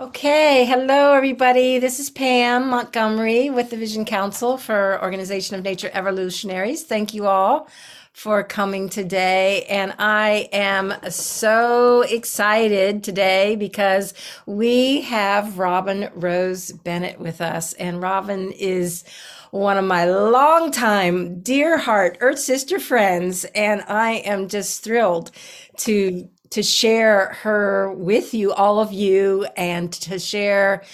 Okay, hello everybody. This is Pam Montgomery with the Vision Council for Organization of Nature Evolutionaries. Thank you all for coming today. And I am so excited today because we have Robin Rose Bennett with us. And Robin is one of my longtime dear heart Earth Sister friends. And I am just thrilled to to share her with you, all of you, and to share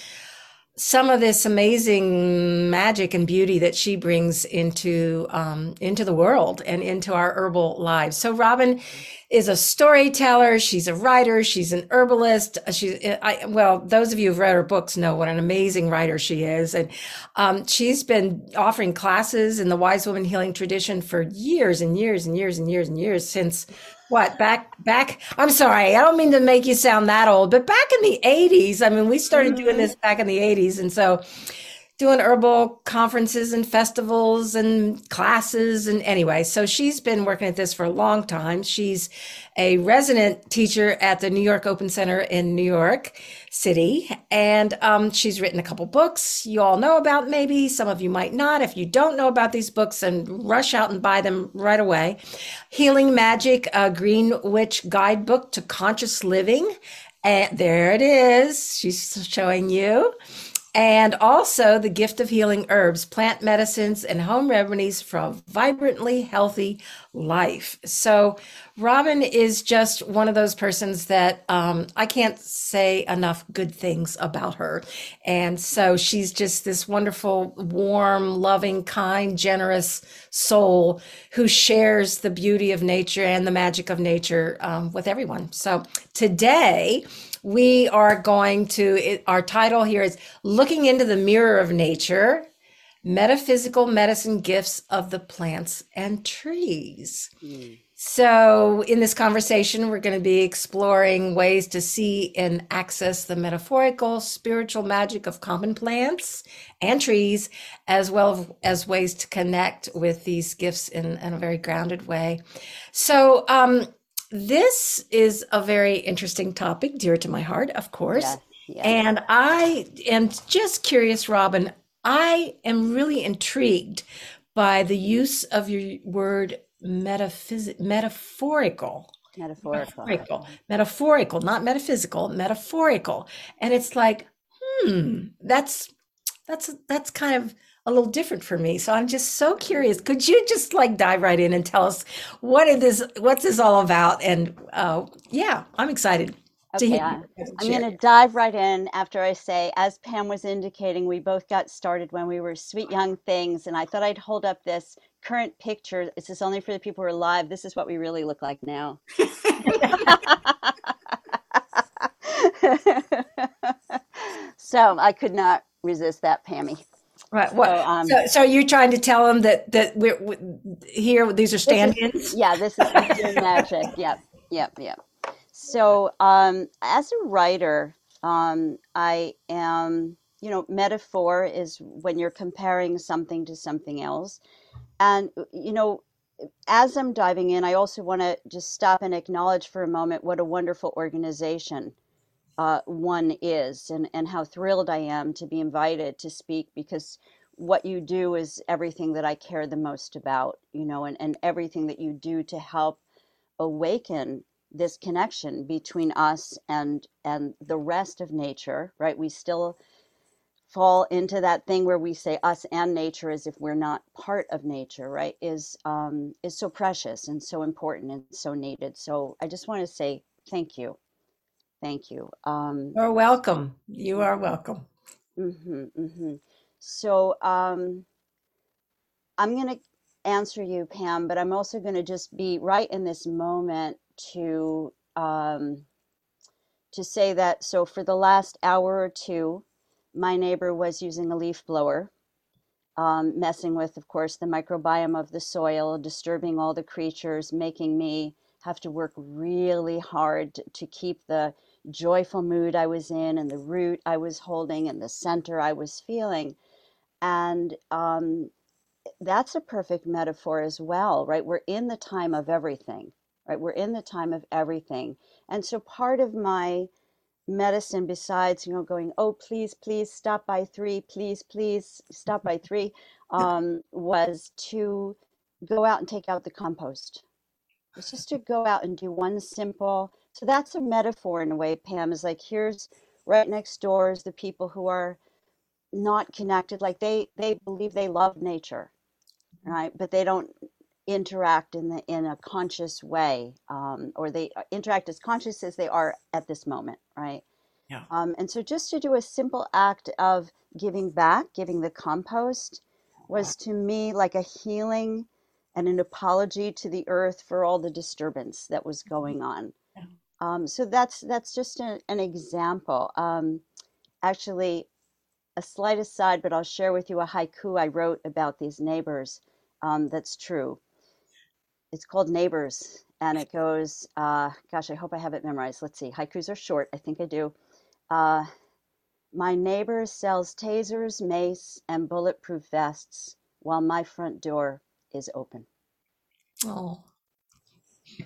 some of this amazing magic and beauty that she brings into um, into the world and into our herbal lives. So Robin is a storyteller. She's a writer. She's an herbalist. She's I, well, those of you who've read her books know what an amazing writer she is, and um, she's been offering classes in the Wise Woman Healing tradition for years and years and years and years and years since what back back i'm sorry i don't mean to make you sound that old but back in the 80s i mean we started mm-hmm. doing this back in the 80s and so doing herbal conferences and festivals and classes and anyway so she's been working at this for a long time. She's a resident teacher at the new york open center in new york city and um, she's written a couple books. You all know about maybe some of you might not. If you don't know about these books and rush out and buy them right away. Healing magic a green witch guidebook to conscious living. And there it is. She's showing you and also the gift of healing herbs, plant medicines, and home remedies for a vibrantly healthy life. So, Robin is just one of those persons that um, I can't say enough good things about her. And so, she's just this wonderful, warm, loving, kind, generous soul who shares the beauty of nature and the magic of nature um, with everyone. So, today, we are going to, it, our title here is Looking into the Mirror of Nature Metaphysical Medicine Gifts of the Plants and Trees. Mm. So, in this conversation, we're going to be exploring ways to see and access the metaphorical, spiritual magic of common plants and trees, as well as ways to connect with these gifts in, in a very grounded way. So, um, this is a very interesting topic, dear to my heart, of course. And I am just curious, Robin. I am really intrigued by the use of your word metaphysical, metaphorical. Metaphorical. Metaphorical. Metaphorical, not metaphysical, metaphorical. And it's like, hmm, that's that's that's kind of a little different for me. So I'm just so curious. Could you just like dive right in and tell us what is this? What's this all about? And uh, yeah, I'm excited. Okay, I'm going to dive right in after I say, as Pam was indicating, we both got started when we were sweet young things, and I thought I'd hold up this current picture. This is only for the people who are live. This is what we really look like now. so I could not resist that, Pammy. Right. So, um, so, so you're trying to tell them that that we're, we here. These are stand-ins. yeah, this is magic. Yep, yep, yep. So, um, as a writer, um, I am. You know, metaphor is when you're comparing something to something else, and you know, as I'm diving in, I also want to just stop and acknowledge for a moment what a wonderful organization uh, one is and, and how thrilled I am to be invited to speak because what you do is everything that I care the most about, you know, and, and everything that you do to help awaken this connection between us and and the rest of nature, right? We still fall into that thing where we say us and nature as if we're not part of nature, right? Is um, is so precious and so important and so needed. So I just want to say thank you Thank you. Um, You're welcome. You are welcome. Mm-hmm, mm-hmm. So um, I'm going to answer you, Pam, but I'm also going to just be right in this moment to um, to say that. So for the last hour or two, my neighbor was using a leaf blower, um, messing with, of course, the microbiome of the soil, disturbing all the creatures, making me have to work really hard to, to keep the joyful mood I was in and the root I was holding and the center I was feeling. And um, that's a perfect metaphor as well, right? We're in the time of everything, right? We're in the time of everything. And so part of my medicine besides you know going oh please please stop by three please please stop by three um, was to go out and take out the compost it's just to go out and do one simple so that's a metaphor in a way pam is like here's right next door is the people who are not connected like they they believe they love nature right? But they don't interact in the in a conscious way um, or they uh, interact as conscious as they are at this moment right? Yeah. um, and so just to do a simple act of giving back giving the compost was to me like a healing and an apology to the earth for all the disturbance that was going on. Um, so that's that's just a, an example um, actually a slight aside but i'll share with you a haiku i wrote about these neighbors um, that's true it's called Neighbors, and it goes, uh, gosh, I hope I have it memorized. Let's see. Haikus are short. I think I do. Uh, my neighbor sells tasers, mace, and bulletproof vests while my front door is open. Oh,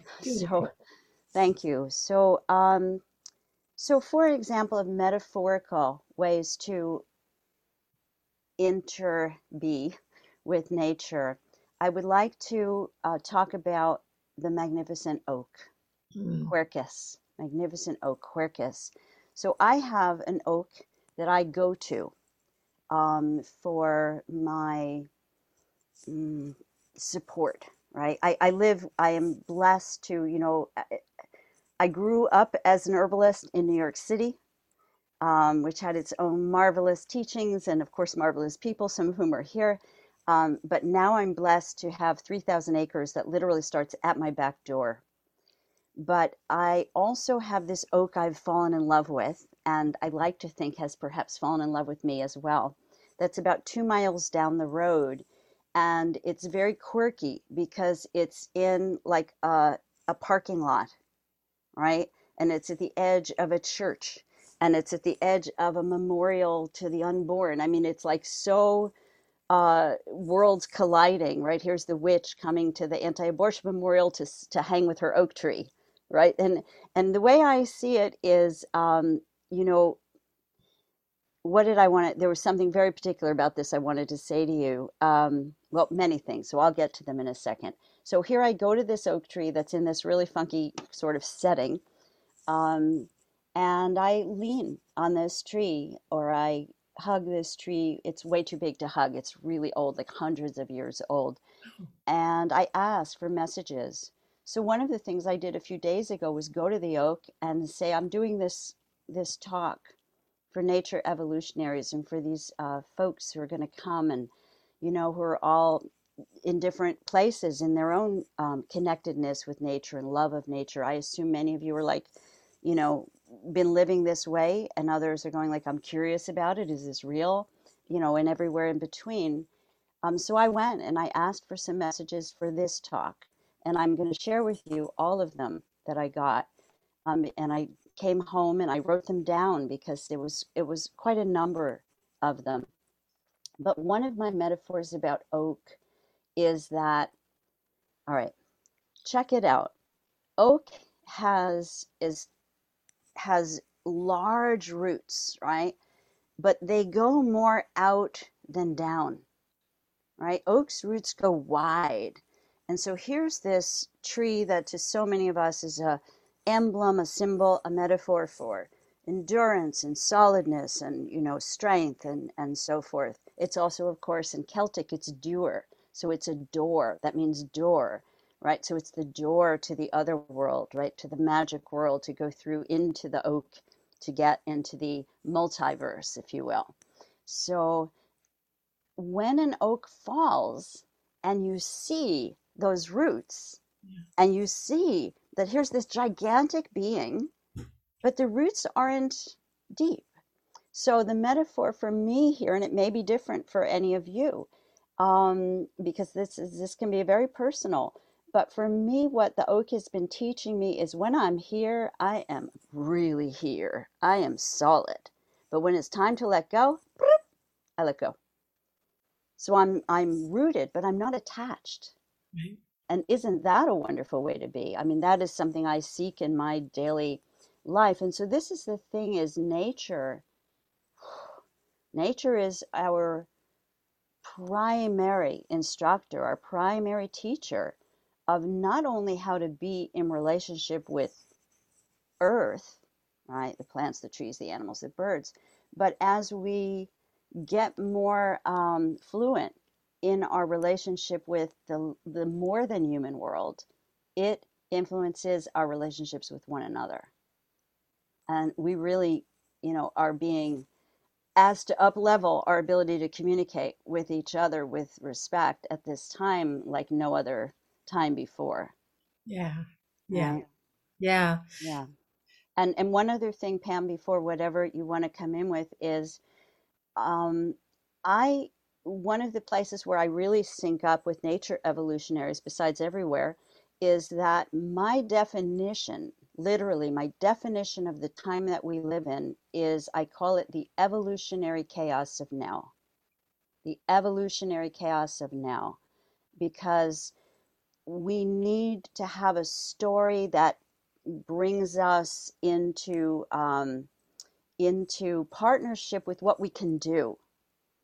So. Thank you. So, um, so for example, of metaphorical ways to interbe with nature, I would like to uh, talk about the magnificent oak. Mm. Quercus, magnificent oak, Quercus. So I have an oak that I go to um, for my mm, support, right? I, I live, I am blessed to, you know, I, grew up as an herbalist in New York City, um, which had its own marvelous teachings and, of course, marvelous people, some of whom are here. Um, but now I'm blessed to have 3,000 acres that literally starts at my back door but I also have this oak I've fallen in love with, and I like to think has perhaps fallen in love with me as well. That's about two miles down the road, and it's very quirky because it's in like a, a parking lot, right? And it's at the edge of a church, and it's at the edge of a memorial to the unborn. I mean, it's like so uh, worlds colliding, right? Here's the witch coming to the anti-abortion memorial to to hang with her oak tree, right? And and the way I see it is, um, you know, what did I want to? There was something very particular about this I wanted to say to you. Um, well, many things, so I'll get to them in a second. So here I go to this oak tree that's in this really funky sort of setting, um, and I lean on this tree or I hug this tree. It's way too big to hug. It's really old, like hundreds of years old. And I ask for messages. So one of the things I did a few days ago was go to the oak and say, I'm doing this this talk for nature evolutionaries and for these uh, folks who are going to come and you know who are all in different places in their own um, connectedness with nature and love of nature. I assume many of you are like, you know, been living this way, and others are going like, I'm curious about it. Is this real? You know, and everywhere in between. Um, so I went and I asked for some messages for this talk, and I'm going to share with you all of them that I got. Um, and I came home and I wrote them down because it was it was quite a number of them. But one of my metaphors about oak is that all right, check it out. Oak has is has large roots, right? But they go more out than down, right? Oak's roots go wide. And so here's this tree that to so many of us is a emblem, a symbol, a metaphor for endurance and solidness and you know strength and and so forth. It's also of course in Celtic it's duir. So it's a door. That means door, right? So it's the door to the other world, right? To the magic world to go through into the oak to get into the multiverse, if you will. So when an oak falls and you see those roots and you see that here's this gigantic being, but the roots aren't deep. So the metaphor for me here, and it may be different for any of you, um, because this is this can be very personal. But for me, what the oak has been teaching me is when I'm here, I am really here. I am solid. But when it's time to let go, I let go. So I'm I'm rooted, but I'm not attached. Right. And isn't that a wonderful way to be? I mean, that is something I seek in my daily life. And so this is the thing is nature nature is our primary instructor, our primary teacher of not only how to be in relationship with earth, right? The plants, the trees, the animals, the birds. But as we get more um, fluent in our relationship with the, the more than human world, it influences our relationships with one another. And we really, you know, are being asked to up level our ability to communicate with each other with respect at this time like no other time before. Yeah. Yeah. Right? Yeah. Yeah. And and one other thing, Pam, before whatever you want to come in with is um, I one of the places where I really sync up with nature evolutionaries, besides everywhere, is that my definition, literally my definition of the time that we live in, is I call it the evolutionary chaos of now. The evolutionary chaos of now, because we need to have a story that brings us into um, into partnership with what we can do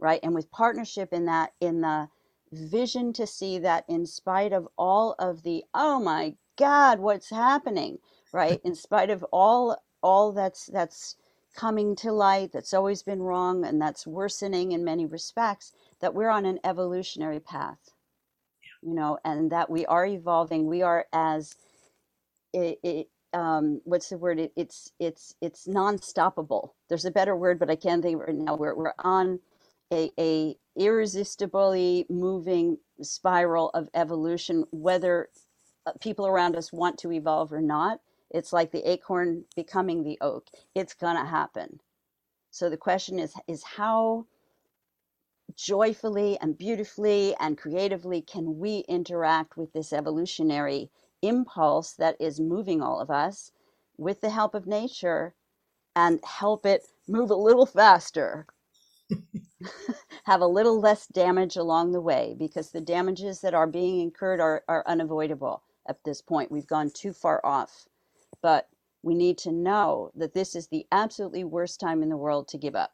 right? And with partnership in that in the vision to see that in spite of all of the oh my god what's happening right in spite of all all that's that's coming to light that's always been wrong and that's worsening in many respects that we're on an evolutionary path you know and that we are evolving we are as it, it um, what's the word? It, it's it's it's non-stoppable. There's a better word, but I can't think right now. We're we're on a, a irresistibly moving spiral of evolution, whether uh, people around us want to evolve or not. It's like the acorn becoming the oak. It's gonna happen. So the question is is how joyfully and beautifully and creatively can we interact with this evolutionary impulse that is moving all of us with the help of nature and help it move a little faster. Have a little less damage along the way because the damages that are being incurred are, are unavoidable at this point. We've gone too far off. But we need to know that this is the absolutely worst time in the world to give up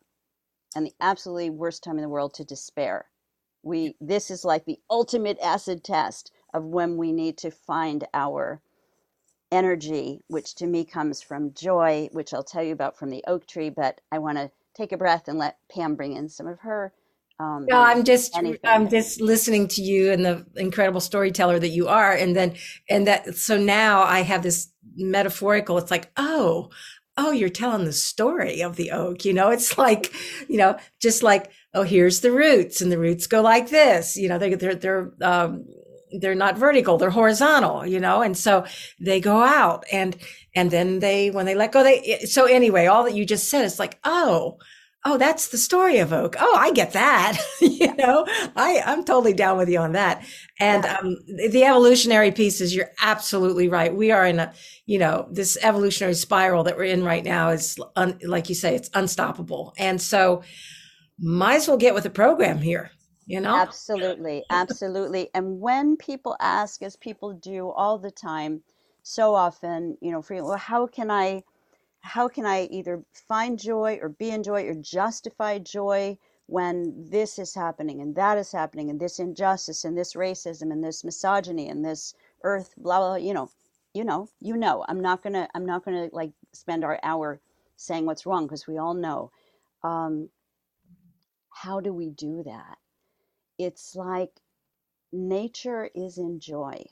and the absolutely worst time in the world to despair. We this is like the ultimate acid test of when we need to find our energy, which to me comes from joy, which I'll tell you about from the oak tree. But I want to take a breath and let Pam bring in some of her. Um, no, I'm just anything. I'm just listening to you and the incredible storyteller that you are, and then and that so now I have this metaphorical. It's like oh oh you're telling the story of the oak you know? It's like you know just like oh here's the roots and the roots go like this you know? They, they're they're um, they're not vertical they're horizontal you know? And so they go out and and then they when they let go they so anyway all that you just said is like oh oh that's the story of oak. Oh i get that. You know i i'm totally down with you on that. And yeah. um, the evolutionary pieces you're absolutely right. We are in a you know this evolutionary spiral that we're in right now is un, like you say it's unstoppable. And so might as well get with the program here you know? Absolutely. Absolutely. And when people ask as people do all the time so often you know for well how can i how can i either find joy or be in joy or justify joy when this is happening and that is happening and this injustice and this racism and this misogyny and this earth blah blah, blah you know you know you know. I'm not gonna i'm not gonna like spend our hour saying what's wrong because we all know. Um, how do we do that? It's like nature is in joy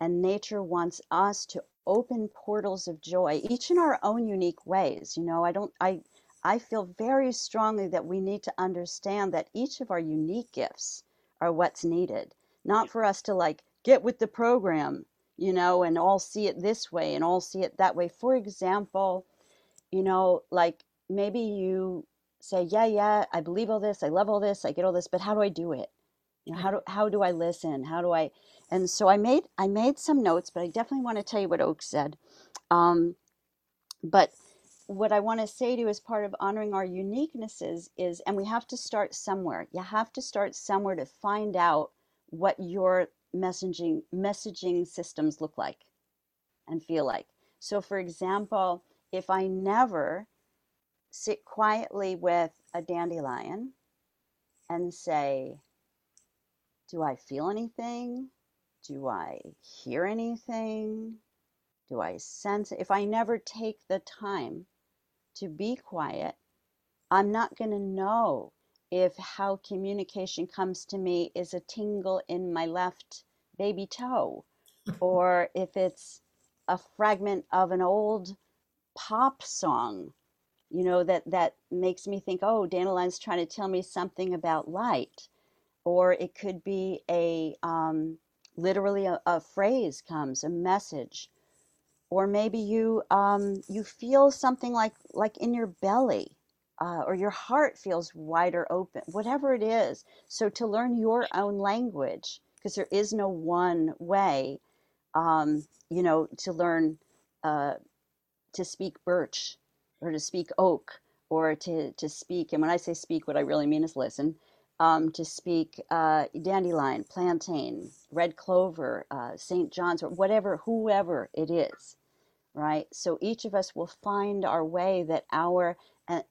and nature wants us to open portals of joy each in our own unique ways you know i don't i i feel very strongly that we need to understand that each of our unique gifts are what's needed not for us to like get with the program you know and all see it this way and all see it that way for example you know like maybe you say, yeah, yeah, I believe all this, I love all this, I get all this, but how do I do it? You know, how do how do I listen? How do I? And so I made I made some notes, but I definitely want to tell you what Oak said. Um, but what I want to say to you as part of honoring our uniquenesses is, and we have to start somewhere. You have to start somewhere to find out what your messaging messaging systems look like and feel like. So, for example, if I never sit quietly with a dandelion and say, Do I feel anything? Do I hear anything? Do I sense? If I never take the time to be quiet, I'm not going to know if how communication comes to me is a tingle in my left baby toe or if it's a fragment of an old pop song you know that that makes me think oh dandelion's trying to tell me something about light or it could be a um, literally a, a phrase comes a message. Or maybe you um, you feel something like like in your belly uh, or your heart feels wider open whatever it is. So to learn your own language because there is no one way um, you know to learn uh, to speak birch or to speak oak or to, to speak. And when i say speak what i really mean is listen um, to speak uh, dandelion plantain red clover uh, st john's wort whatever whoever it is right? So each of us will find our way that our uh,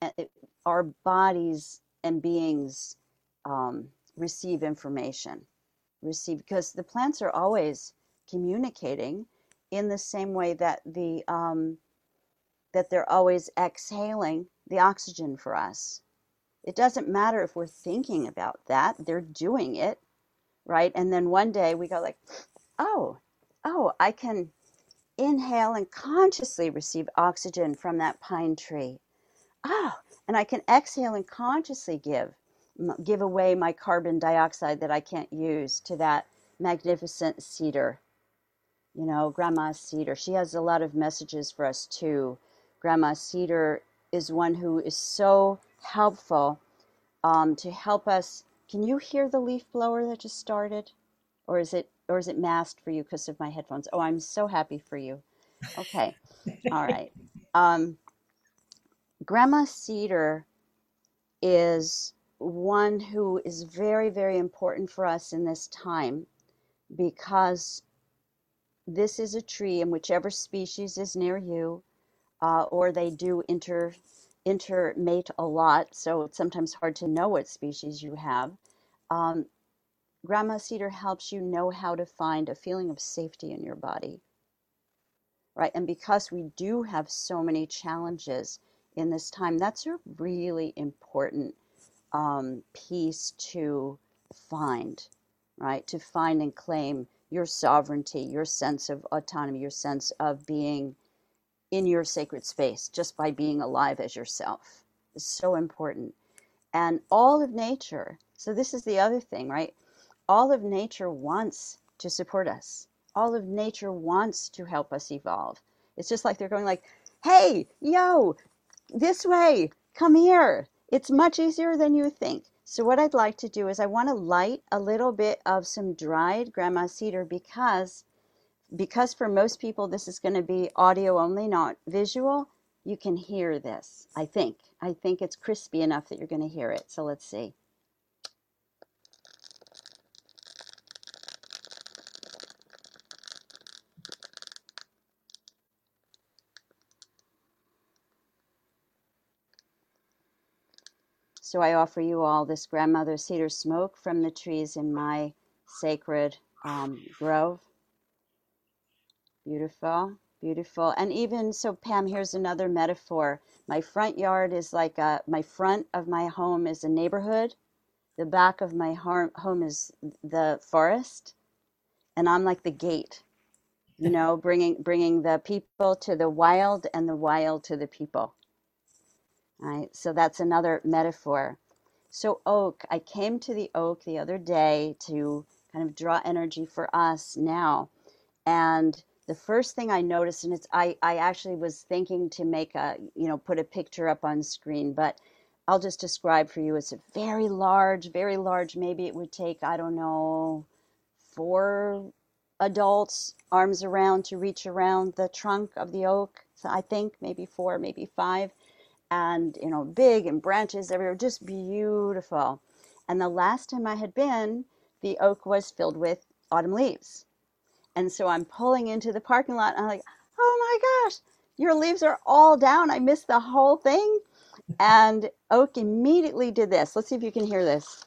our bodies and beings um, receive information, receive because the plants are always communicating in the same way that the um, that they're always exhaling the oxygen for us. It doesn't matter if we're thinking about that; they're doing it, right? And then one day we go like, oh, oh, I can inhale and consciously receive oxygen from that pine tree. Oh, and I can exhale and consciously give give away my carbon dioxide that I can't use to that magnificent cedar. You know, Grandma Cedar. She has a lot of messages for us too. Grandma Cedar is one who is so helpful um, to help us. Can you hear the leaf blower that just started? Or is it or is it masked for you because of my headphones? Oh, I'm so happy for you. Okay. All right. Um, Grandma Cedar is one who is very, very important for us in this time because this is a tree in whichever species is near you, uh, or they do inter intermate a lot, so it's sometimes hard to know what species you have. Um, Grandma Cedar helps you know how to find a feeling of safety in your body. Right? And because we do have so many challenges in this time, that's a really important um, piece to find, right? To find and claim your sovereignty, your sense of autonomy, your sense of being in your sacred space just by being alive as yourself is so important. And all of nature, so this is the other thing, right? all of nature wants to support us. All of nature wants to help us evolve. It's just like they're going like, "Hey, yo, this way. Come here. It's much easier than you think." So what I'd like to do is I want to light a little bit of some dried grandma cedar because because for most people this is going to be audio only, not visual. You can hear this. I think. I think it's crispy enough that you're going to hear it. So let's see. So I offer you all this grandmother cedar smoke from the trees in my sacred um, grove. Beautiful, beautiful. And even so, Pam, here's another metaphor. My front yard is like a, my front of my home is a neighborhood. The back of my home is the forest. And I'm like the gate, you know, bringing, bringing the people to the wild and the wild to the people. All right. So that's another metaphor. So, oak, I came to the oak the other day to kind of draw energy for us now. And the first thing I noticed, and it's I, I actually was thinking to make a, you know, put a picture up on screen, but I'll just describe for you. It's a very large, very large. Maybe it would take, I don't know, four adults arms around to reach around the trunk of the oak. So I think maybe four, maybe five and you know big and branches everywhere just beautiful and the last time i had been the oak was filled with autumn leaves and so i'm pulling into the parking lot and i'm like Oh my gosh, your leaves are all down. I missed the whole thing. And Oak immediately did this. Let's see if you can hear this.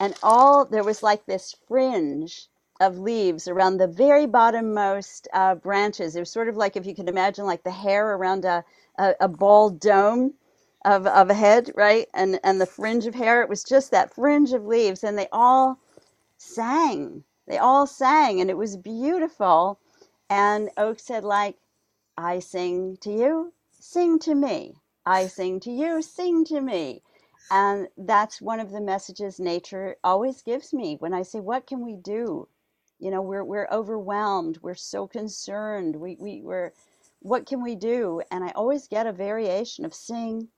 And all there was like this fringe of leaves around the very bottommost uh, branches. It was sort of like if you can imagine like the hair around a, a, a bald dome of, of a head, right? And and the fringe of hair, it was just that fringe of leaves, and they all sang. They all sang, and it was beautiful. And Oak said, like, I sing to you, sing to me. I sing to you, sing to me. And that's one of the messages nature always gives me when I say, What can we do? You know, we're we're overwhelmed, we're so concerned, we, we we're what can we do? And I always get a variation of sing,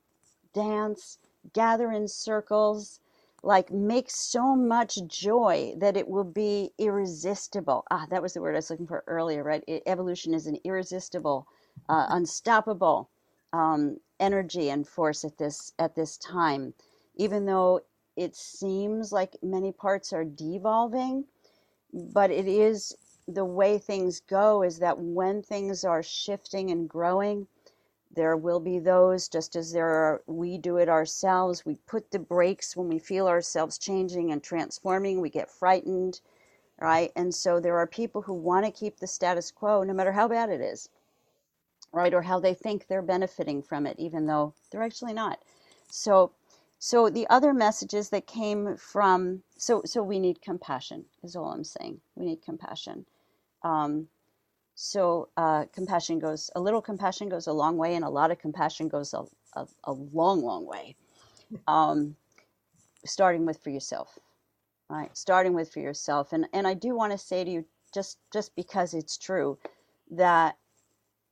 dance, gather in circles, like make so much joy that it will be irresistible. Ah, that was the word I was looking for earlier, right? It, evolution is an irresistible, uh, unstoppable um, energy and force at this at this time, even though it seems like many parts are devolving, but it is the way things go. Is that when things are shifting and growing, there will be those, just as there are, we do it ourselves. We put the brakes when we feel ourselves changing and transforming. We get frightened, right? And so there are people who want to keep the status quo no matter how bad it is, right? Or how they think they're benefiting from it, even though they're actually not. So, so the other messages that came from, so so we need compassion is all I'm saying. We need compassion. Um, so uh, compassion goes, a little compassion goes a long way, and a lot of compassion goes a, a, a long, long way. Um, starting with for yourself, right? Starting with for yourself. And, and I do want to say to you, just, just because it's true, that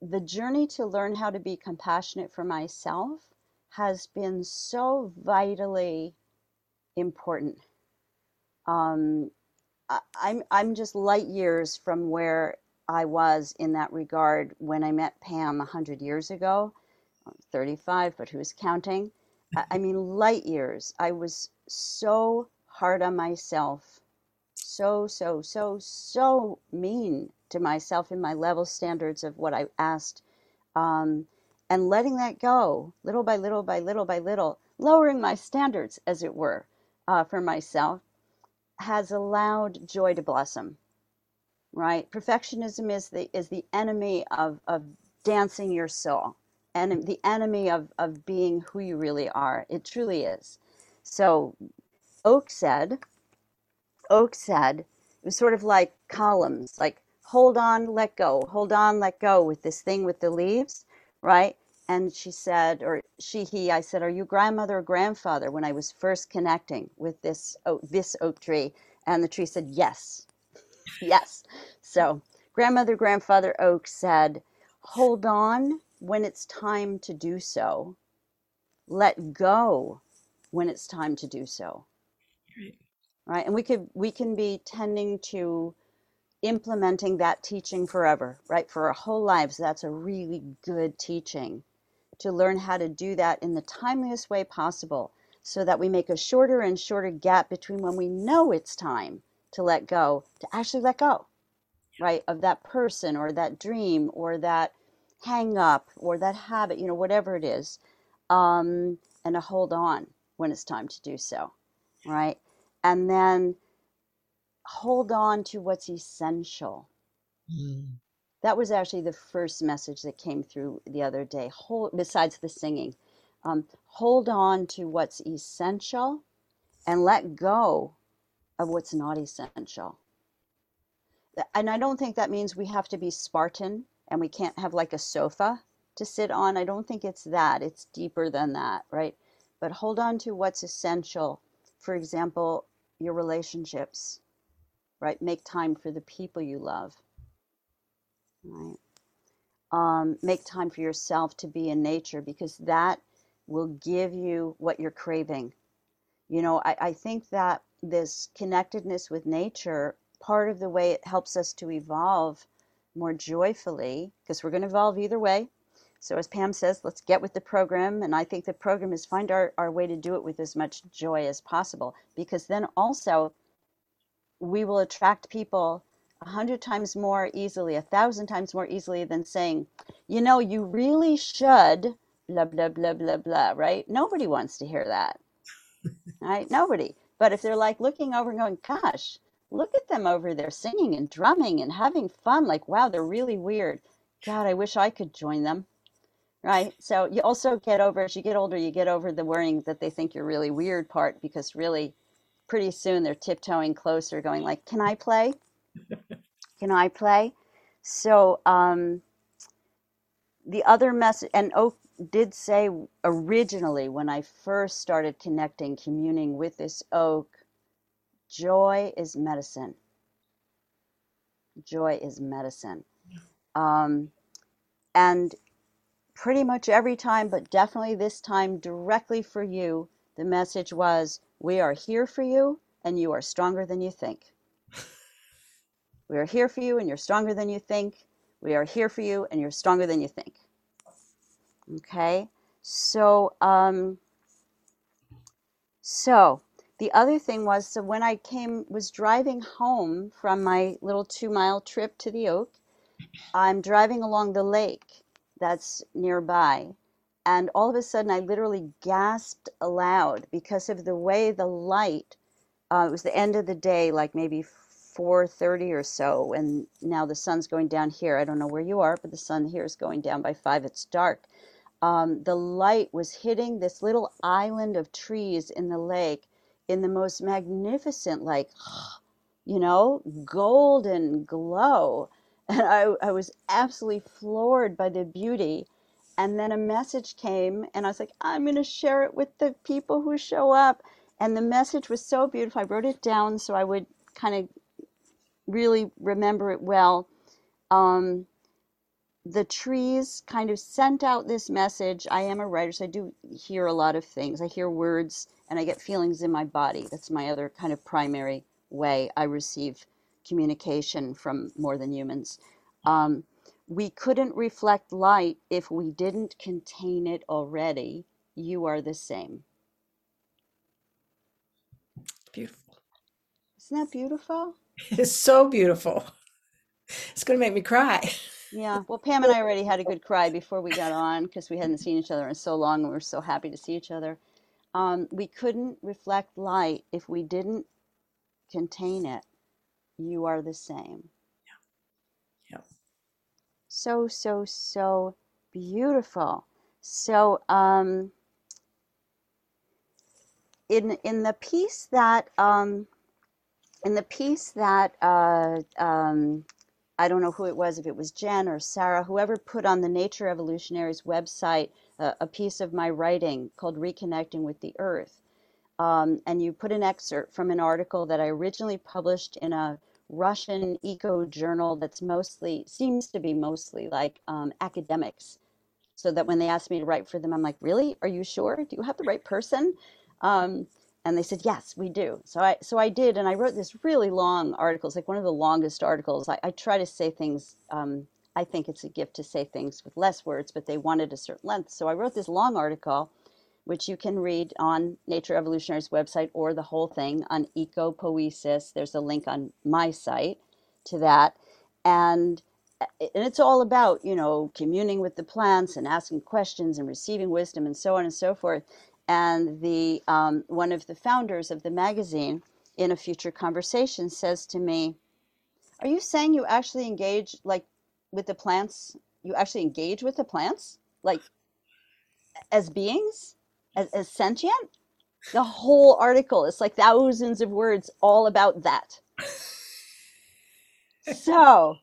the journey to learn how to be compassionate for myself has been so vitally important. Um, I, I'm I'm just light years from where I was in that regard when I met Pam 100 years ago. I'm 35, but who's counting? I mean, light years. I was so hard on myself, so, so, so, so mean to myself in my level standards of what I asked. Um, and letting that go little by little by little by little, lowering my standards, as it were, uh, for myself, has allowed joy to blossom right? Perfectionism is the is the enemy of of dancing your soul and the enemy of of being who you really are. It truly is. So Oak said, Oak said, it was sort of like columns, like hold on, let go, hold on, let go with this thing with the leaves, right? And she said, or she, he, I said, are you grandmother or grandfather when I was first connecting with this oak, this oak tree? And the tree said, yes yes. So, grandmother, grandfather Oak said, hold on when it's time to do so, let go when it's time to do so. Right. Right. And we could, we can be tending to implementing that teaching forever, right? For our whole lives. That's a really good teaching to learn how to do that in the timeliest way possible so that we make a shorter and shorter gap between when we know it's time to let go, to actually let go, right, of that person or that dream or that hang up or that habit, you know, whatever it is, um, and to hold on when it's time to do so, right? And then hold on to what's essential. Mm. That was actually the first message that came through the other day. Hold, besides the singing, um, hold on to what's essential and let go of what's not essential. And I don't think that means we have to be Spartan and we can't have like a sofa to sit on. I don't think it's that. It's deeper than that, right? But hold on to what's essential. For example, your relationships, right? Make time for the people you love, right? Um, make time for yourself to be in nature because that will give you what you're craving. You know, I, I think that this connectedness with nature, part of the way it helps us to evolve more joyfully, because we're going to evolve either way. So, as Pam says, let's get with the program. And I think the program is find our, our way to do it with as much joy as possible, because then also we will attract people a hundred times more easily, a thousand times more easily than saying, you know, you really should, blah, blah, blah, blah, blah, right? Nobody wants to hear that, right? Nobody. But if they're like looking over and going, gosh, look at them over there singing and drumming and having fun, like, wow, they're really weird. God, I wish I could join them. Right. So you also get over, as you get older, you get over the worrying that they think you're really weird part because really pretty soon they're tiptoeing closer, going like, "Can I play? Can I play?" So um, the other message, and Oak did say originally when I first started connecting, communing with this oak, joy is medicine. Joy is medicine. Um, and pretty much every time, but definitely this time directly for you, the message was we are here for you and you are stronger than you think. we are here for you and you're stronger than you think. We are here for you and you're stronger than you think. Okay? So, um, so the other thing was so when I came, was driving home from my little two mile trip to the Oak, I'm driving along the lake that's nearby and all of a sudden I literally gasped aloud because of the way the light. Uh, it was the end of the day, like maybe 4:30 or so, and now the sun's going down here. I don't know where you are, but the sun here is going down by five. It's dark. Um, the light was hitting this little island of trees in the lake in the most magnificent, like, you know, golden glow. And I, I was absolutely floored by the beauty. And then a message came and i was like i'm going to share it with the people who show up. And the message was so beautiful. I wrote it down so i would kind of really remember it well. Um, the trees kind of sent out this message i am a writer so i do hear a lot of things i hear words and i get feelings in my body that's my other kind of primary way i receive communication from more than humans um, we couldn't reflect light if we didn't contain it already. You are the same. Beautiful. Isn't that beautiful? It is so beautiful. It's going to make me cry. Yeah. Well, Pam and I already had a good cry before we got on because we hadn't seen each other in so long and we were so happy to see each other. Um, we couldn't reflect light if we didn't contain it. You are the same. Yeah. Yeah. So, so, so beautiful. So, um, in in the piece that um, in the piece that uh, um, I don't know who it was, if it was Jen or Sarah, whoever put on the Nature Evolutionaries website uh, a piece of my writing called "Reconnecting with the Earth," um, and you put an excerpt from an article that I originally published in a Russian eco journal that's mostly seems to be mostly like um, academics. So that when they asked me to write for them, I'm like, really? Are you sure? Do you have the right person? Um, and they said, yes, we do. So I so I did, and I wrote this really long article. It's like one of the longest articles. I, I try to say things. Um, I think it's a gift to say things with less words, but they wanted a certain length. So I wrote this long article which you can read on Nature Evolutionary's website or the whole thing on ecopoiesis. There's a link on my site to that. And and it's all about, you know, communing with the plants and asking questions and receiving wisdom and so on and so forth. And the um, one of the founders of the magazine in a future conversation says to me, "Are you saying you actually engage like with the plants? You actually engage with the plants, like as beings?" as, as sentient the whole article is like thousands of words all about that so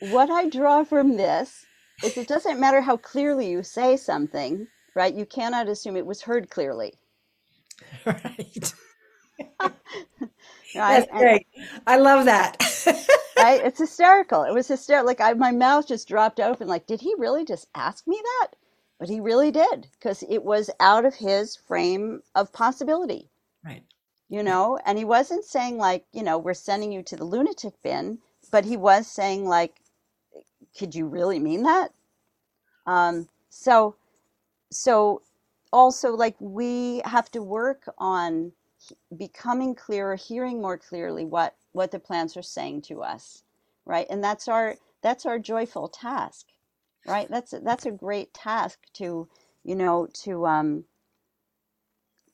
what i draw from this is it doesn't matter how clearly you say something right you cannot assume it was heard clearly right That's great. I love that. right? It's hysterical. It was hysterical. Like I, my mouth just dropped open. Like, did he really just ask me that? But he really did because it was out of his frame of possibility. Right. You know, and he wasn't saying like, you know, we're sending you to the lunatic bin, but he was saying like, could you really mean that? Um, so, so also like we have to work on becoming clearer, hearing more clearly what what the plants are saying to us, right? And that's our that's our joyful task, right? That's that's a great task to you know to um,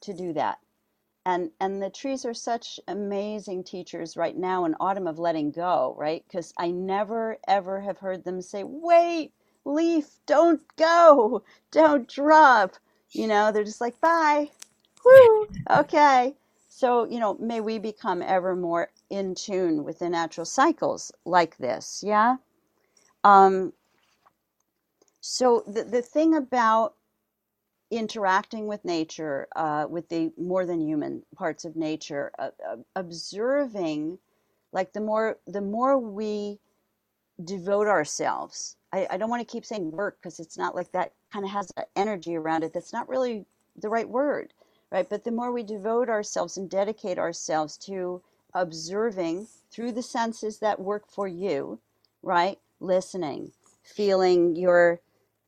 to do that. And and the trees are such amazing teachers right now in autumn of letting go, right? Because I never ever have heard them say, "Wait, leaf, don't go, don't drop." You know, they're just like, "Bye, whoo, okay." So you know, may we become ever more in tune with the natural cycles like this, yeah. Um, so the the thing about interacting with nature, uh, with the more than human parts of nature, uh, uh, observing, like the more the more we devote ourselves. I, I don't want to keep saying work because it's not like that kind of has an energy around it. That's not really the right word, right? But the more we devote ourselves and dedicate ourselves to observing through the senses that work for you, right? Listening, feeling your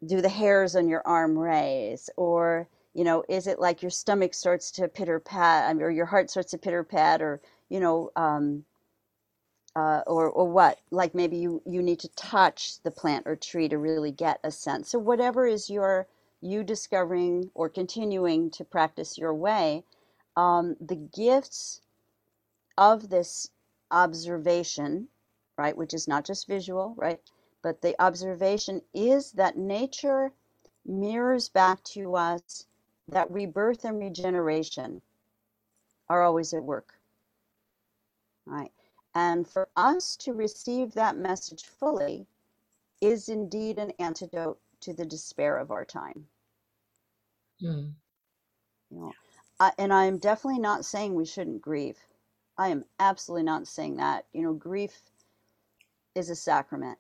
do the hairs on your arm raise or you know is it like your stomach starts to pitter pat or your heart starts to pitter pat or you know um, uh, or or what like maybe you you need to touch the plant or tree to really get a sense so whatever is your you discovering or continuing to practice your way um, the gifts of this observation right which is not just visual right but the observation is that nature mirrors back to us that rebirth and regeneration are always at work. Right? And for us to receive that message fully is indeed an antidote to the despair of our time. Mm. You know, I, and I am definitely not saying we shouldn't grieve. I am absolutely not saying that. You know, grief is a sacrament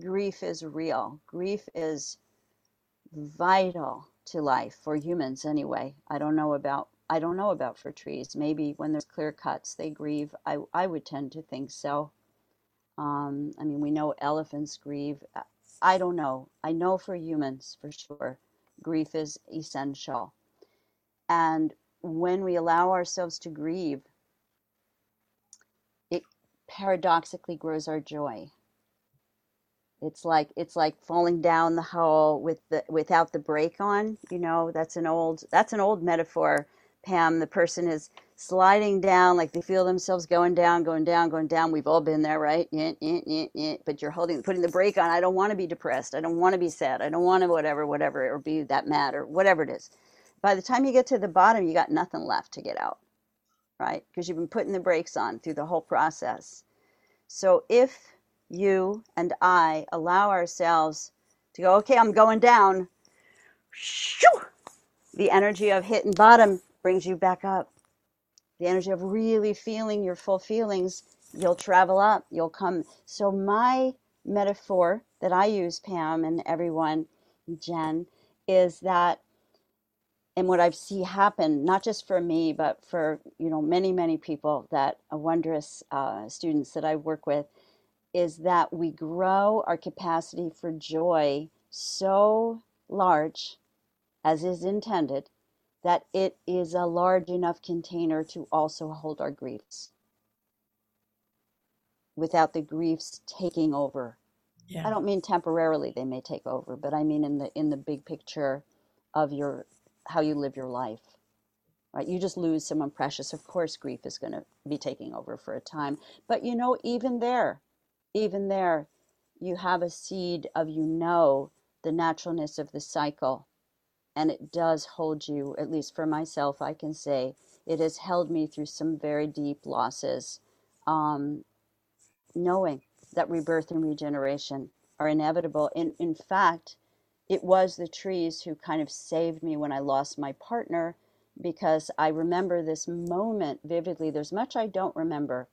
grief is real. Grief is vital to life for humans anyway. I don't know about I don't know about for trees. Maybe when there's clear cuts, they grieve. I I would tend to think so. Um, I mean, we know elephants grieve. I don't know. I know for humans for sure, grief is essential. And when we allow ourselves to grieve, it paradoxically grows our joy. It's like it's like falling down the hole with the without the brake on. You know, that's an old that's an old metaphor, Pam. The person is sliding down, like they feel themselves going down, going down, going down. We've all been there, right? Eh, eh, eh, but you're holding, putting the brake on. I don't want to be depressed. I don't want to be sad. I don't want to whatever, whatever, or be that mad or whatever it is. By the time you get to the bottom, you got nothing left to get out, right? Because you've been putting the brakes on through the whole process. So if you and I allow ourselves to go, okay, I'm going down. Shoo! The energy of hitting bottom brings you back up. The energy of really feeling your full feelings, you'll travel up, you'll come. So, my metaphor that I use, Pam, and everyone, Jen, is that and what I've see happen, not just for me, but for you know many many people that are wondrous uh, students that I work with, is that we grow our capacity for joy so large, as is intended, that it is a large enough container to also hold our griefs without the griefs taking over. Yeah. I don't mean temporarily they may take over, but I mean in the in the big picture of your how you live your life. Right? You just lose someone precious. Of course grief is going to be taking over for a time. But you know even there even there, you have a seed of you know the naturalness of the cycle. And it does hold you, at least for myself, I can say, it has held me through some very deep losses. Um, knowing that rebirth and regeneration are inevitable. In, in fact, it was the trees who kind of saved me when I lost my partner because I remember this moment vividly. There's much I don't remember,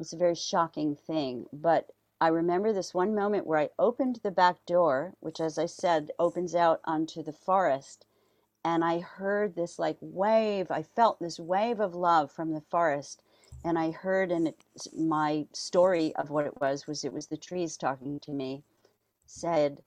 it's a very shocking thing. But I remember this one moment where I opened the back door, which, as I said, opens out onto the forest. And I heard this like wave, I felt this wave of love from the forest. And I heard, and it, my story of what it was was it was the trees talking to me, said,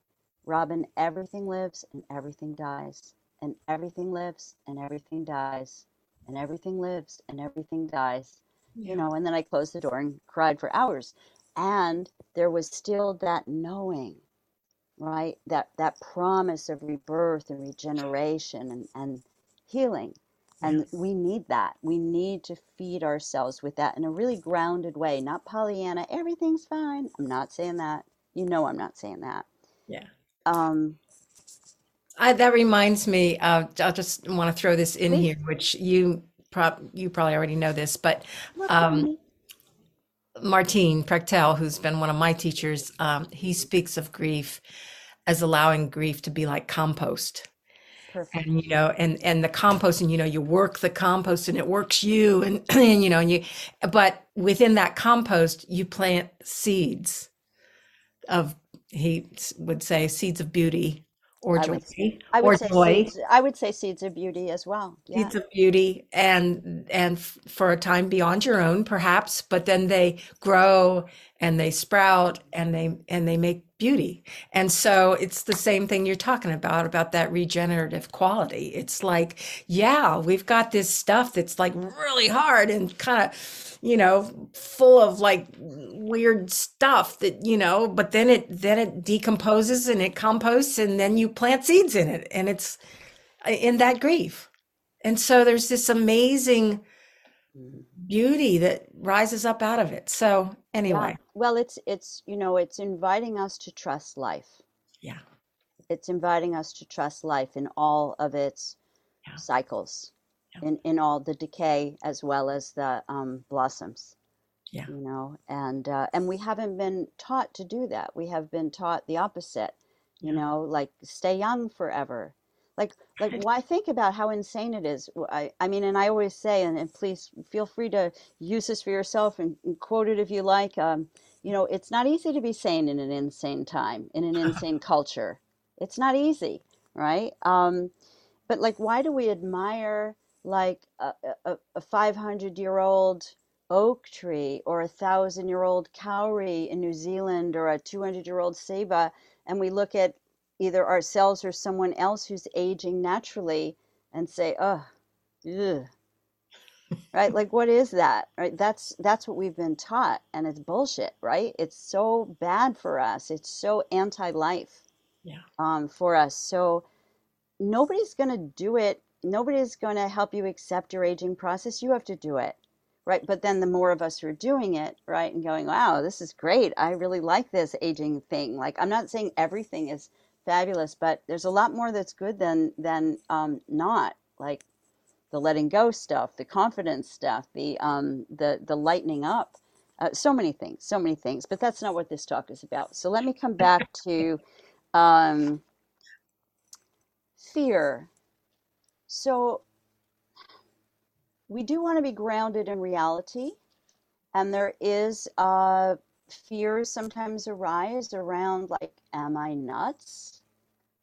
Robin, everything lives and everything dies, and everything lives and everything dies, and everything lives and everything dies you know, and then I closed the door and cried for hours. And there was still that knowing, right? That that promise of rebirth and regeneration and, and healing. And we need that. We need to feed ourselves with that in a really grounded way, not Pollyanna, everything's fine. I'm not saying that. You know I'm not saying that. Yeah. Um, I, that reminds me, uh, I'll just want to throw this in please, here, which you prob you probably already know this, but um. Martín Prechtel, who's been one of my teachers, um, he speaks of grief as allowing grief to be like compost. Perfect. And you know, and and the compost, and you know, you work the compost, and it works you, and, and you know, and you, but within that compost, you plant seeds of, he would say, seeds of beauty or I joy, would I would or say joy, seeds. I would say seeds of beauty as well. Yeah. seeds of beauty and and f- for a time beyond your own perhaps but then they grow and they sprout and they and they make beauty and so it's the same thing you're talking about about that regenerative quality it's like yeah we've got this stuff that's like really hard and kind of you know full of like weird stuff that you know but then it then it decomposes and it composts and then you plant seeds in it and it's uh, in that grief and so there's this amazing Mhm. beauty that rises up out of it. So Yeah. Well, it's it's you know it's inviting us to trust life. yeah, It's inviting us to trust life in all of its yeah, cycles, yeah, in in all the decay as well as the um, blossoms. yeah, You know, and uh, and we haven't been taught to do that. We have been taught the opposite. You yeah. know, like stay young forever. Like like why think about how insane it is i, I mean, and I always say, and, and please feel free to use this for yourself and, and quote it if you like. Um, you know, it's not easy to be sane in an insane time, in an insane culture. It's not easy, right? Um, but like, why do we admire like a, a, a 500 year old oak tree or a thousand year old kauri in New Zealand or a 200 year old ceiba, and we look at either ourselves or someone else who's aging naturally and say, oh, ugh, right? Like, what is that? Right? That's that's what we've been taught, and it's bullshit, right? It's so bad for us. It's so anti-life Yeah, um, for us. So nobody's going to do it. Nobody's going to help you accept your aging process. You have to do it, right? But then the more of us who are doing it, right, and going, wow, this is great. I really like this aging thing. Like, I'm not saying everything is fabulous, but there's a lot more that's good than than um, not. Like the letting go stuff, the confidence stuff, the um, the the lightening up. Uh, so many things, so many things. But that's not what this talk is about. So let me come back to um, fear. So we do want to be grounded in reality, and there is uh, fears sometimes arise around like, am I nuts?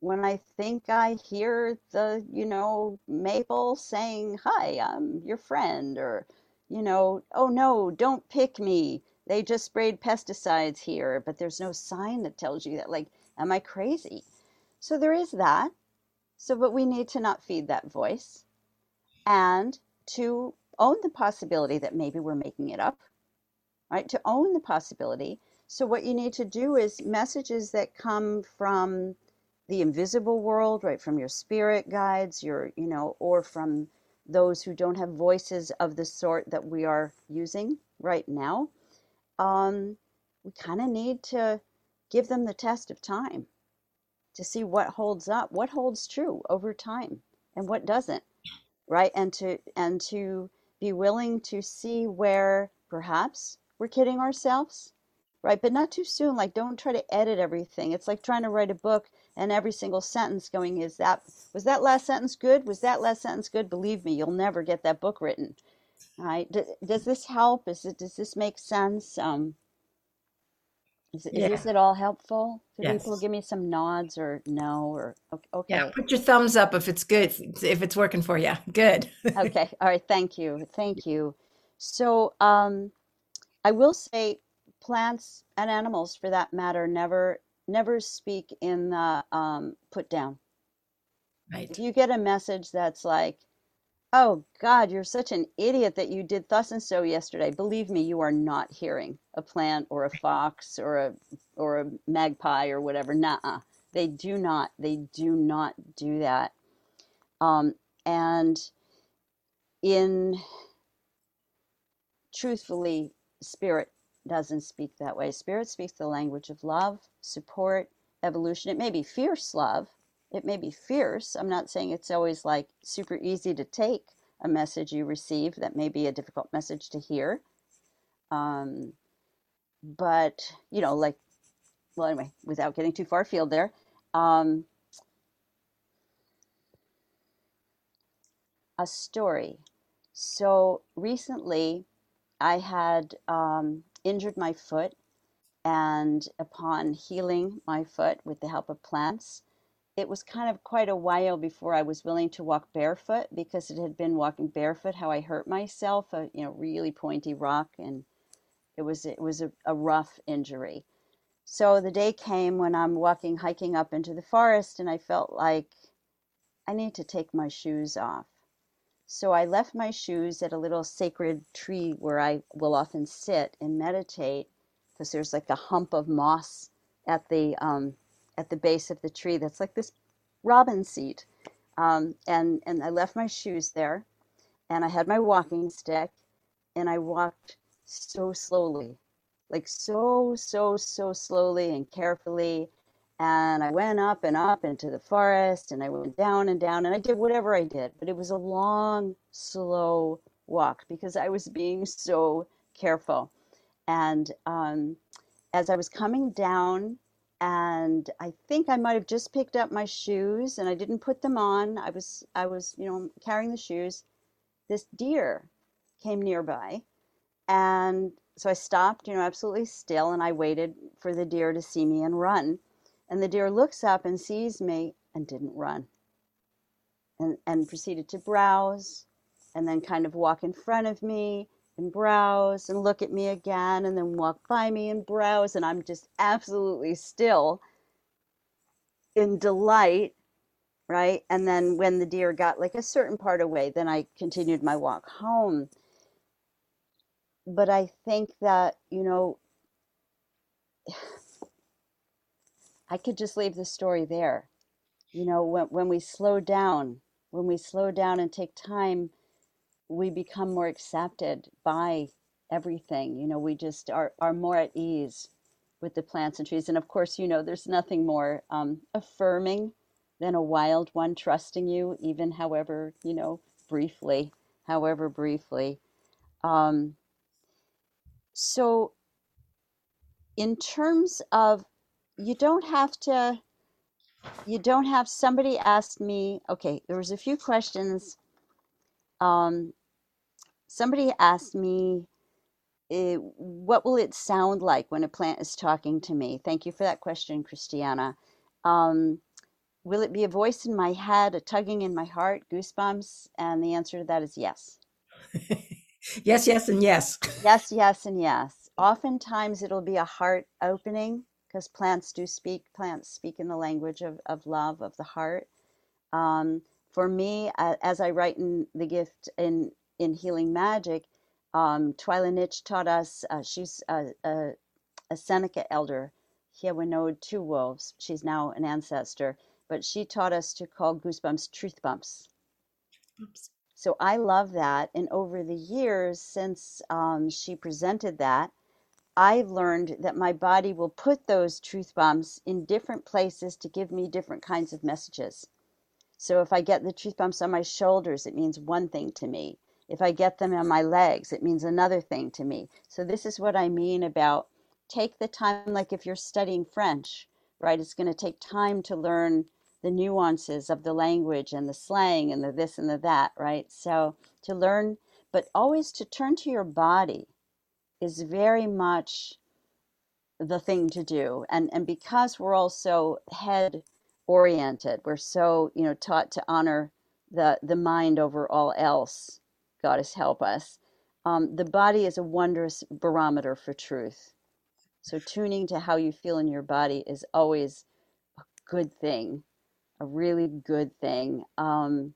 When I think I hear the, you know, Maple saying, Hi, I'm your friend, or, you know, oh no, don't pick me. They just sprayed pesticides here, but there's no sign that tells you that. Like, am I crazy? So there is that. So, but we need to not feed that voice and to own the possibility that maybe we're making it up, right? To own the possibility. So, what you need to do is messages that come from the invisible world, right? From your spirit guides, your, you know, or from those who don't have voices of the sort that we are using right now. Um, we kind of need to give them the test of time to see what holds up, what holds true over time, and what doesn't, right? And to and to be willing to see where perhaps we're kidding ourselves, right? But not too soon. Like don't try to edit everything. It's like trying to write a book and every single sentence going, is that was that last sentence good? Was that last sentence good? Believe me, you'll never get that book written. Right? D- does this help? Is it does this make sense? Um, is, is yeah, this at all helpful to people? Give me some nods or no or okay. yeah. Okay. Put your thumbs up if it's good, if it's working for you. Good. Okay. All right. Thank you. Thank you. So, um, I will say plants and animals for that matter never never speak in the um, put down. right If you get a message that's like, Oh God, you're such an idiot that you did thus and so yesterday. Believe me, you are not hearing a plant or a fox or a or a magpie or whatever. Nuh-uh. They do not. They do not do that. Um, and in truthfully, spirit doesn't speak that way. Spirit speaks the language of love, support, evolution. It may be fierce love. It may be fierce. I'm not saying it's always like super easy to take a message you receive that may be a difficult message to hear. Um, but, you know, like, well, anyway, without getting too far afield there, um, a story. So recently, I had um, injured my foot, and upon healing my foot with the help of plants, it was kind of quite a while before I was willing to walk barefoot because it had been walking barefoot how I hurt myself, a you know really pointy rock, and it was it was a, a rough injury. So the day came when I'm walking hiking up into the forest, and I felt like I need to take my shoes off. So I left my shoes at a little sacred tree where I will often sit and meditate because there's like a hump of moss at the um, at the base of the tree that's like this robin seat. Um, and and I left my shoes there, and I had my walking stick, and I walked so slowly, like so so so slowly and carefully, and I went up and up into the forest and I went down and down and I did whatever I did. But it was a long, slow walk because I was being so careful. And um, as I was coming down, and I think I might have just picked up my shoes and I didn't put them on. I was I was, you know, carrying the shoes. This deer came nearby and so I stopped, you know, absolutely still and I waited for the deer to see me and run. And the deer looks up and sees me and didn't run and, and proceeded to browse and then kind of walk in front of me and browse and look at me again and then walk by me and browse. And I'm just absolutely still in delight, right? And then when the deer got like a certain part away, then I continued my walk home. But I think that, you know, I could just leave the story there. You know, when, when we slow down, when we slow down and take time, we become more accepted by everything. You know, we just are, are more at ease with the plants and trees. And of course, you know, there's nothing more um, affirming than a wild one trusting you, even however, you know, briefly, however briefly. Um, so, in terms of you don't have to you don't have somebody asked me okay there was a few questions. Um, somebody asked me eh, what will it sound like when a plant is talking to me? Thank you for that question christiana. Um, will it be a voice in my head a tugging in my heart goosebumps? And the answer to that is yes. Yes yes and yes. Yes yes and yes. Oftentimes it'll be a heart opening because plants do speak. Plants speak in the language of, of love, of the heart. Um, for me, uh, as I write in the gift in in healing magic, um, Twylah Nitsch taught us. Uh, she's a, a, a, Seneca elder. Hiawatha Two Wolves. She's now an ancestor, but she taught us to call goosebumps truth bumps. Oops. So I love that. And over the years since um, she presented that, I've learned that my body will put those truth bombs in different places to give me different kinds of messages. So if I get the truth bumps on my shoulders, it means one thing to me. If I get them on my legs, it means another thing to me. So this is what I mean about take the time, like if you're studying French, right? It's going to take time to learn the nuances of the language and the slang and the this and the that, right? So to learn, but always to turn to your body is very much the thing to do. And and because we're all so head oriented, we're so, you know, taught to honor the the mind over all else. Goddess help us. Um, the body is a wondrous barometer for truth. So tuning to how you feel in your body is always a good thing, a really good thing. Um,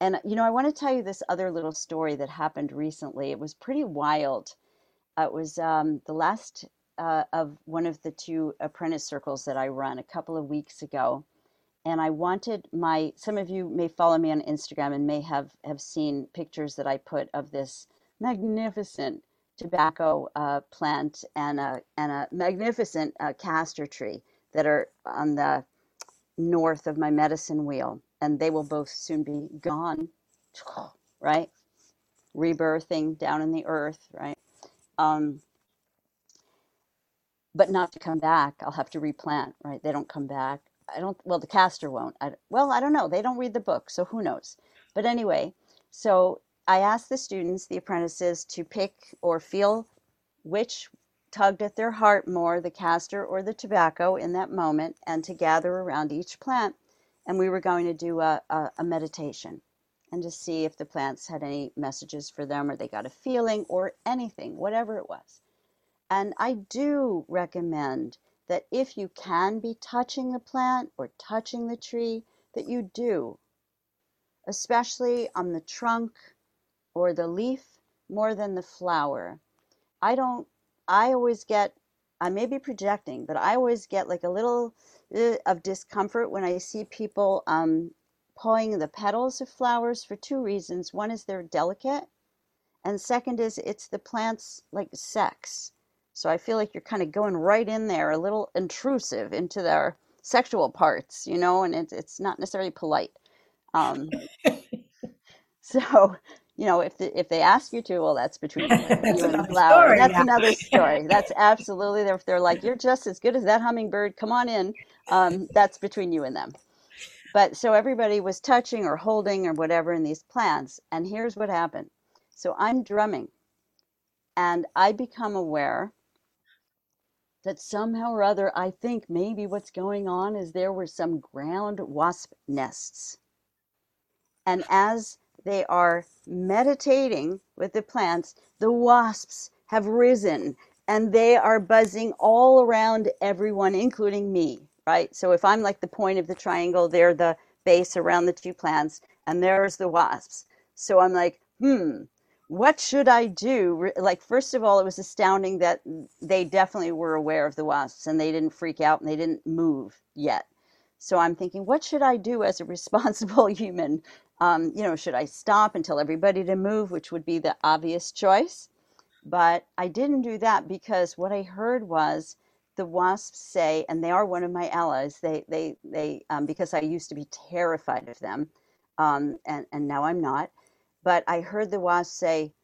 And you know, I want to tell you this other little story that happened recently. It was pretty wild. Uh, it was um, the last uh, of one of the two apprentice circles that I run a couple of weeks ago, and I wanted my. Some of you may follow me on Instagram and may have have seen pictures that I put of this magnificent tobacco uh, plant and a and a magnificent uh, castor tree that are on the north of my medicine wheel, and they will both soon be gone, right? Rebirthing down in the earth, right? Um, but not to come back. I'll have to replant, right? They don't come back. I don't, well, the castor won't. I, well, I don't know. They don't read the book, so who knows? But anyway, so I asked the students, the apprentices, to pick or feel which tugged at their heart more, the castor or the tobacco in that moment, and to gather around each plant. And we were going to do a, a, a meditation and to see if the plants had any messages for them or they got a feeling or anything, whatever it was. And I do recommend that if you can be touching the plant or touching the tree, that you do, especially on the trunk or the leaf more than the flower. I don't I always get, I may be projecting, but I always get like a little uh, of discomfort when I see people um, pulling the petals of flowers for two reasons. One is they're delicate, and second is it's the plant's like sex. So I feel like you're kind of going right in there, a little intrusive into their sexual parts, you know, and it's it's not necessarily polite. Um, so you know, if the, if they ask you to, well, that's between you and the Flower. Story, that's yeah. another story. That's absolutely there. if they're like, you're just as good as that hummingbird. Come on in. Um, that's between you and them. But so everybody was touching or holding or whatever in these plants, and here's what happened. So I'm drumming, and I become aware that somehow or other, I think maybe what's going on is there were some ground wasp nests. And as they are meditating with the plants, the wasps have risen and they are buzzing all around everyone, including me, right? So if I'm like the point of the triangle, they're the base around the two plants, and there's the wasps. So I'm like, hmm, what should I do? Like, first of all, it was astounding that they definitely were aware of the wasps and they didn't freak out and they didn't move yet. So I'm thinking, what should I do as a responsible human? Um, you know, should I stop and tell everybody to move, which would be the obvious choice? But I didn't do that because what I heard was the wasps say, and they are one of my allies. They, they, they, um, because I used to be terrified of them, um, and and now I'm not. But I heard the wasps say,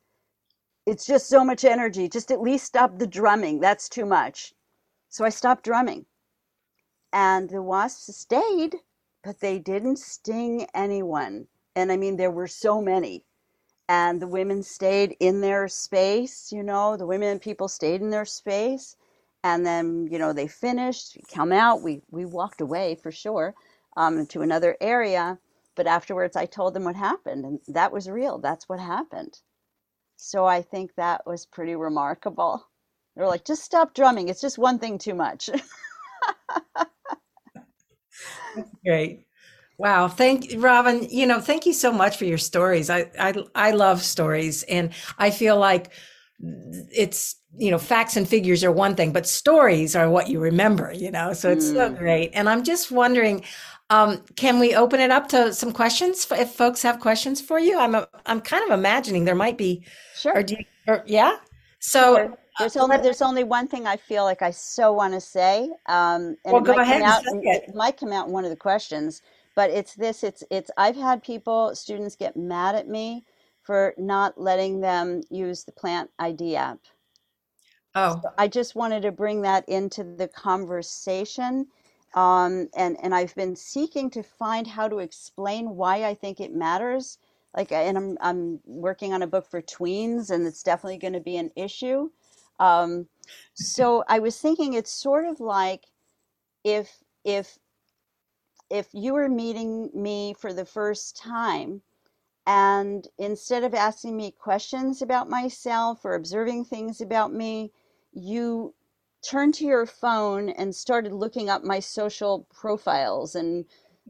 "It's just so much energy. Just at least stop the drumming. That's too much." So I stopped drumming, and the wasps stayed, but they didn't sting anyone. And I mean, there were so many. And the women stayed in their space, you know, the women and people stayed in their space. And then, you know, they finished, come out, we, we walked away for sure um, to another area. But afterwards, I told them what happened. And that was real. That's what happened. So I think that was pretty remarkable. they were like, just stop drumming. It's just one thing too much. Great. Wow, thank you, Robin. You know, thank you so much for your stories. I I I love stories, and I feel like it's you know facts and figures are one thing, but stories are what you remember. You know, so it's mm. so great. And I'm just wondering, um, can we open it up to some questions if folks have questions for you? I'm a, I'm kind of imagining there might be. Sure. Or do you, or, yeah. So. Sure. There's only there's only one thing I feel like I so want to say, um, and well, it, might ahead, out, it might come out in one of the questions but it's this it's it's i've had people students get mad at me for not letting them use the plant id app oh. So i just wanted to bring that into the conversation um, and and i've been seeking to find how to explain why i think it matters like and i'm i'm working on a book for tweens and it's definitely going to be an issue um, so i was thinking it's sort of like if if if you were meeting me for the first time and instead of asking me questions about myself or observing things about me, you turned to your phone and started looking up my social profiles and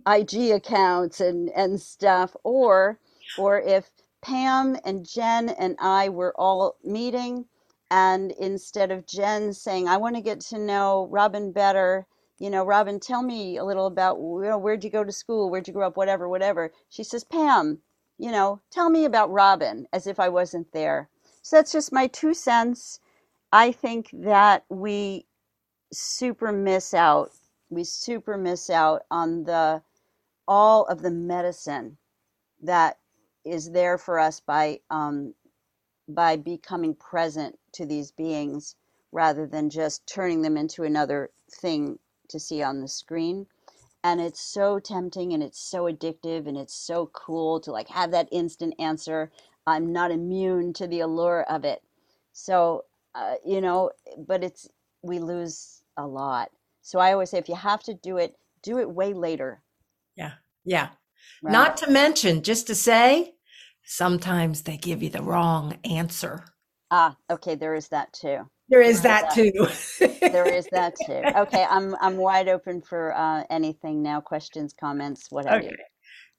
IG accounts and, and stuff, or or if Pam and Jen and I were all meeting, and instead of Jen saying, I want to get to know Robin better, you know, Robin, tell me a little about, you know, where'd you go to school? Where'd you grow up? Whatever, whatever. She says, Pam, you know, tell me about Robin as if I wasn't there. So that's just my two cents. I think that we super miss out. We super miss out on the all of the medicine that is there for us by um, by becoming present to these beings rather than just turning them into another thing to see on the screen and it's so tempting and it's so addictive and it's so cool to like have that instant answer i'm not immune to the allure of it so uh, you know but it's we lose a lot so i always say if you have to do it do it way later yeah yeah right? not to mention just to say sometimes they give you the wrong answer ah okay there is that too there is that, too. there is that too. Okay, I'm I'm wide open for uh, anything now. Questions, comments, what have okay. you.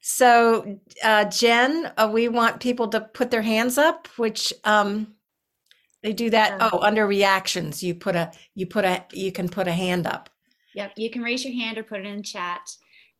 So, uh, Jen, uh, we want people to put their hands up, which um, they do that. Um, oh, under reactions, you put a you put a you can put a hand up. Yep, you can raise your hand or put it in chat.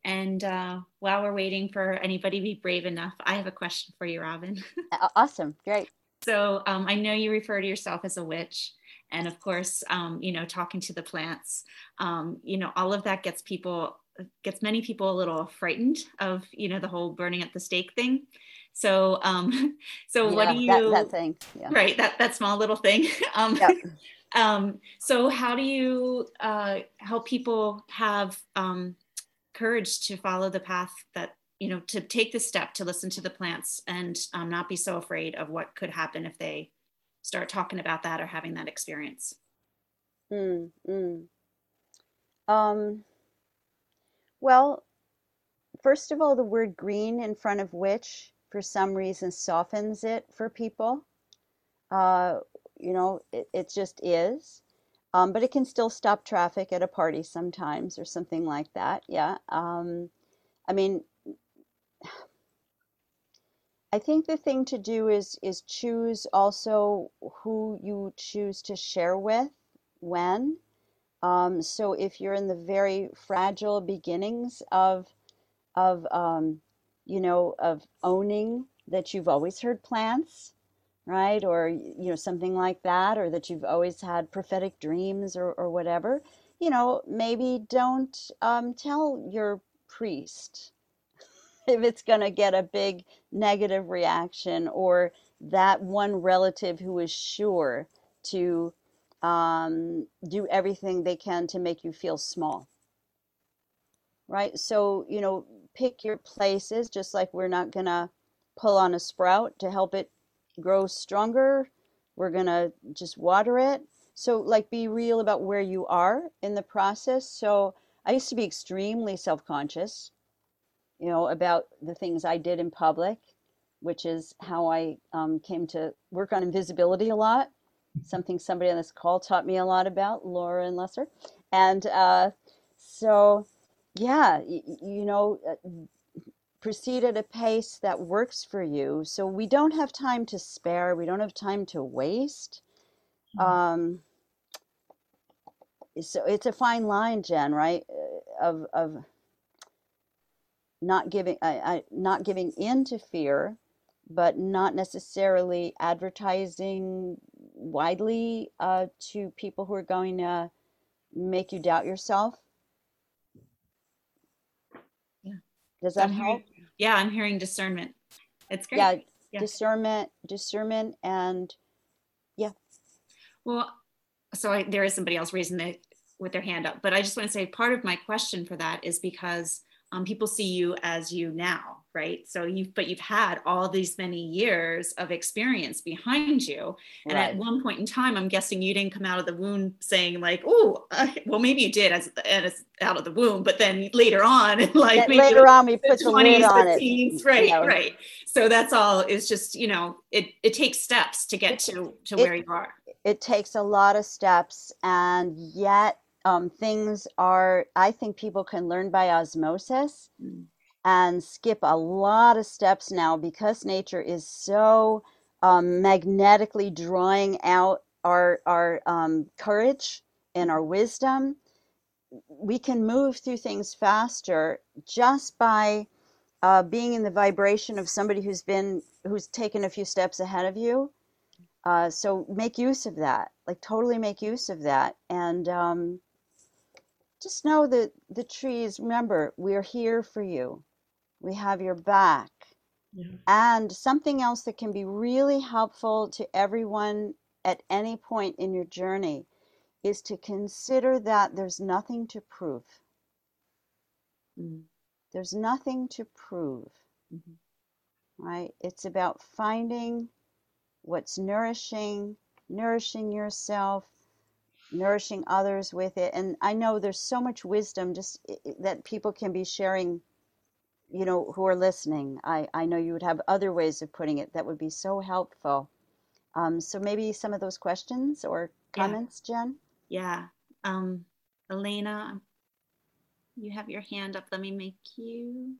And uh, while we're waiting for anybody to be brave enough, I have a question for you, Robin. awesome, great. So um, I know you refer to yourself as a witch and of course um, you know talking to the plants um, you know all of that gets people gets many people a little frightened of you know the whole burning at the stake thing so um so yeah, what do you that, that thing yeah. right that that small little thing um yep. um so how do you uh help people have um courage to follow the path that you know to take the step to listen to the plants and um, not be so afraid of what could happen if they start talking about that or having that experience? Mm, mm. Um, well, first of all, the word green in front of witch for some reason softens it for people. Uh, you know, it, it just is. Um, but it can still stop traffic at a party sometimes or something like that. Yeah. Um, I mean, I think the thing to do is is choose also who you choose to share with when. Um, so if you're in the very fragile beginnings of of um, you know of owning that you've always heard plants, right, or you know something like that, or that you've always had prophetic dreams or or whatever, you know maybe don't um, tell your priest if it's going to get a big negative reaction or that one relative who is sure to um, do everything they can to make you feel small. Right? So, you know, pick your places, just like we're not going to pull on a sprout to help it grow stronger. We're going to just water it. So, like, be real about where you are in the process. So, I used to be extremely self conscious you know, about the things I did in public, which is how I um, came to work on invisibility a lot. Something somebody on this call taught me a lot about, Laura and Lesser. And uh, so, yeah, you, you know, uh, proceed at a pace that works for you. So we don't have time to spare, we don't have time to waste. Mm-hmm. Um, so it's a fine line, Jen, right? Uh, of, of not giving I, I, not giving in to fear but not necessarily advertising widely uh, to people who are going to make you doubt yourself yeah does that I'm help? Hearing, yeah i'm hearing discernment. It's great. Yeah, yeah. discernment discernment and yeah. Well so I, there is somebody else raising the with their hand up but i just want to say part of my question for that is because um, people see you as you now right so you've but you've had all these many years of experience behind you and right. at one point in time i'm guessing you didn't come out of the womb saying like oh uh, well maybe you did as, as out of the womb but then later on like later on we put the, 20s, on the teens, right you know. right so that's all it's just you know it it takes steps to get to to it, where you are it takes a lot of steps and yet um, things are i think people can learn by osmosis mm. And skip a lot of steps now because nature is so um, magnetically drawing out our our um, courage and our wisdom. We can move through things faster just by uh, being in the vibration of somebody who's been who's taken a few steps ahead of you. Uh, so make use of that, like totally make use of that, and um, just know that the trees. Remember, we're here for you. We have your back. Yeah. And something else that can be really helpful to everyone at any point in your journey is to consider that there's nothing to prove. Mm. There's nothing to prove. Mm-hmm. Right? It's about finding what's nourishing, nourishing yourself, nourishing others with it. And I know there's so much wisdom just that people can be sharing, you know, who are listening. I, I know you would have other ways of putting it that would be so helpful. Um, so maybe some of those questions or comments, yeah. Jen? Yeah. Um, Elena, you have your hand up. Let me make you.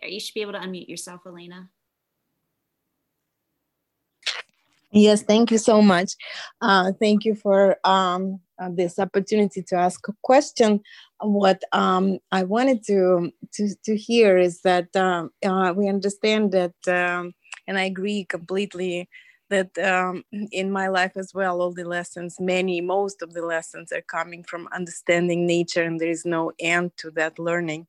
There, you should be able to unmute yourself, Elena. Yes, thank you so much. Uh, thank you for um, uh, this opportunity to ask a question. What um, I wanted to, to, to hear is that um, uh, we understand that, um, and I agree completely that um, in my life as well, all the lessons, many, most of the lessons are coming from understanding nature, and there is no end to that learning.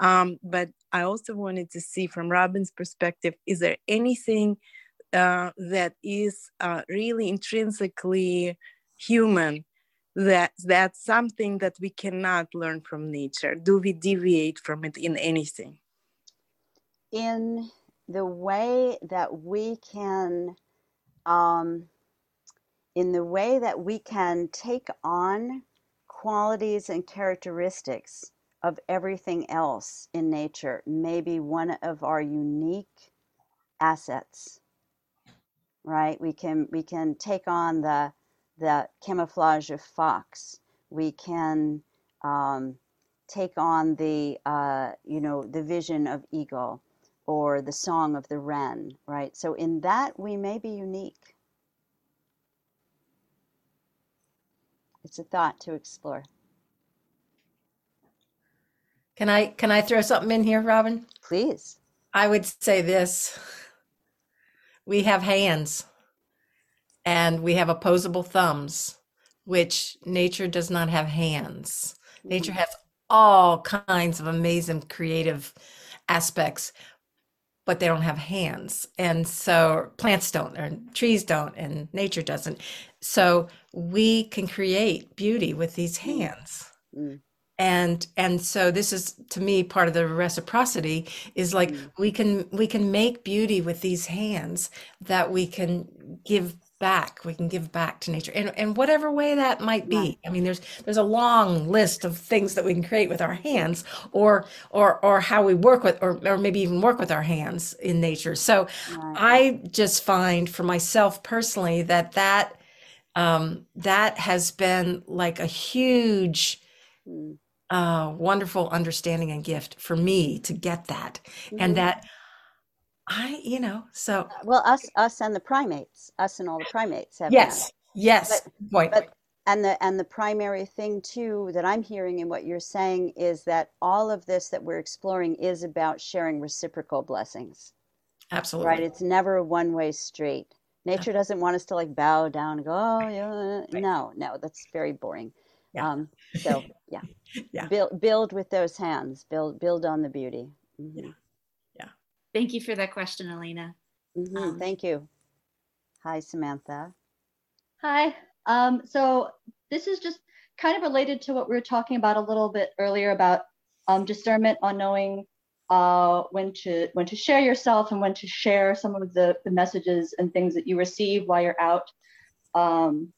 Um, but I also wanted to see from Robin's perspective is there anything uh, that is uh, really intrinsically human? That that's something that we cannot learn from nature. Do we deviate from it in anything? In the way that we can um, in the way that we can take on qualities and characteristics of everything else in nature may be one of our unique assets right we can we can take on the the camouflage of fox we can um, take on the uh, you know the vision of eagle or the song of the wren, right? So in that we may be unique. It's a thought to explore. Can I can I throw something in here, Robin? Please. I would say this. We have hands and we have opposable thumbs, which nature does not have hands. Nature has all kinds of amazing creative aspects but they don't have hands. And so plants don't, and trees don't, and nature doesn't. So we can create beauty with these mm. hands. Mm. And and so this is to me part of the reciprocity is like mm. we can we can make beauty with these hands that we can give back we can give back to nature and in whatever way that might be. I mean there's there's a long list of things that we can create with our hands or or or how we work with or, or maybe even work with our hands in nature. So i just find for myself personally that that um, that has been like a huge mm. uh, wonderful understanding and gift for me to get that. Mm-hmm. and that I, you know, so uh, well, us, us, and the primates, us and all the primates have. Yes, that. yes. But, point. But, and the and the primary thing too that I'm hearing in what you're saying is that all of this that we're exploring is about sharing reciprocal blessings. Absolutely. Right. It's never a one way street. Nature doesn't want us to like bow down and go, oh yeah. Right. No, no, that's very boring. Yeah. Um, so yeah. yeah. Build build with those hands. Build build on the beauty. Mm-hmm. Yeah. Thank you for that question, Elena. Mm-hmm. Um, Thank you. Hi, Samantha. Hi. Um, so this is just kind of related to what we were talking about a little bit earlier about um, discernment on knowing uh, when to when to share yourself and when to share some of the, the messages and things that you receive while you're out um,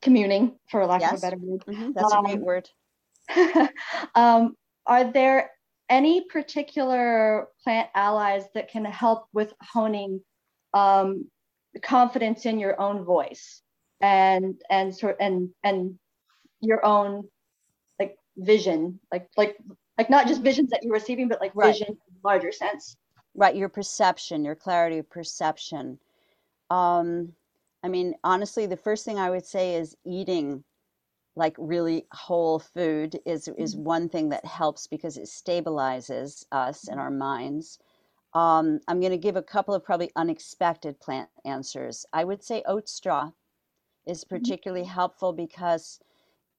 communing, for lack yes. of a better word. Mm-hmm. That's a great um, word. um, are there any particular plant allies that can help with honing um, confidence in your own voice and and sort and and your own like vision like like like not just visions that you're receiving, but like Right. vision in a larger sense. Right, your perception, your clarity of perception. Um, I mean, honestly, the first thing I would say is eating like really whole food is mm. is one thing that helps because it stabilizes us and mm. our minds. Um, I'm going to give a couple of probably unexpected plant answers. I would say oat straw is mm-hmm. particularly helpful because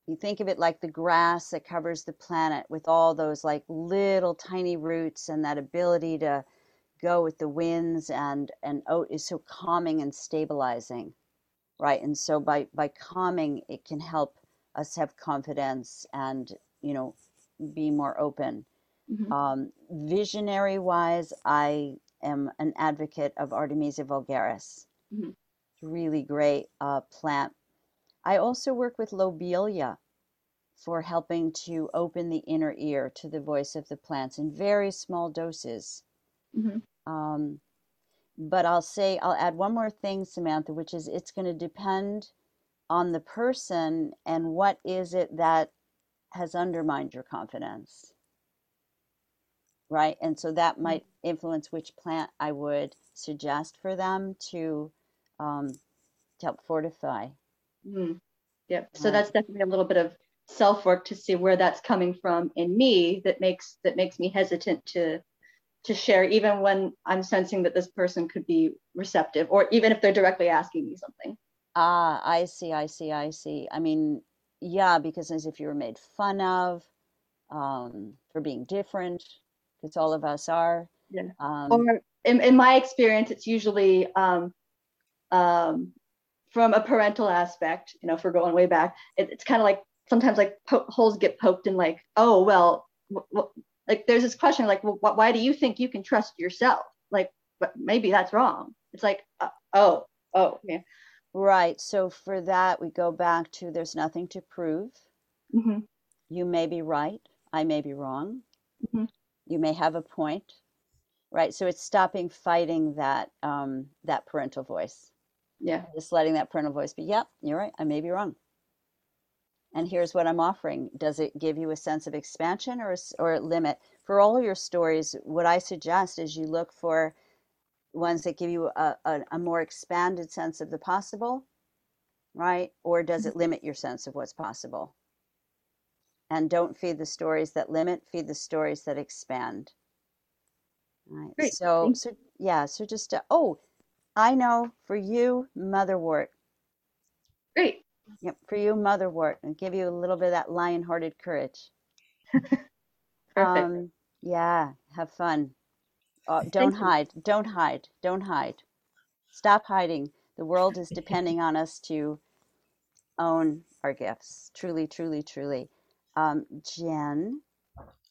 you think of it like the grass that covers the planet with all those like little tiny roots and that ability to go with the winds and and oat is so calming and stabilizing right and so by by calming it can help us have confidence and you know be more open Mhm. um, visionary wise i am an advocate of artemisia vulgaris Mhm. really great uh, plant i also work with lobelia for helping to open the inner ear to the voice of the plants in very small doses Mhm. um, but I'll say, I'll add one more thing, Samantha, which is it's going to depend on the person and what is it that has undermined your confidence. Right. And so that might influence which plant I would suggest for them to, um, to help fortify. Mhm. Yep. So Right. that's definitely a little bit of self work to see where that's coming from in me that makes that makes me hesitant to to share even when I'm sensing that this person could be receptive or even if they're directly asking me something. Ah, I see, I see, I see. I mean, yeah, because as if you were made fun of um, for being different, because all of us are. Yeah. Um, Or in, in my experience, it's usually um, um, from a parental aspect. You know, if we're going way back, it, it's kind of like sometimes like po- holes get poked in, like, oh well, w- w- like there's this question like, well, wh- why do you think you can trust yourself? Like, but maybe that's wrong. It's like, uh, oh, oh, yeah. Right. So for that, we go back to there's nothing to prove. hmm You may be right. I may be wrong. Mhm. You may have a point. Right. So it's stopping fighting that um, that parental voice. Yeah. Just letting that parental voice be, yep, you're right. I may be wrong. And here's what I'm offering. Does it give you a sense of expansion or, or limit? For all your stories, what I suggest is you look for ones that give you a, a, a more expanded sense of the possible, right? Or does it limit your sense of what's possible? And don't feed the stories that limit, feed the stories that expand. Right. Great. So, so yeah, so just, uh, oh, I know for you, motherwort. Great. Yep, for you, motherwort, and give you a little bit of that lion-hearted courage. Perfect. Um, yeah, have fun. Uh, don't Thank you. hide. Don't hide. Don't hide. Stop hiding. The world is depending on us to own our gifts. Truly, truly, truly. Um, Jen,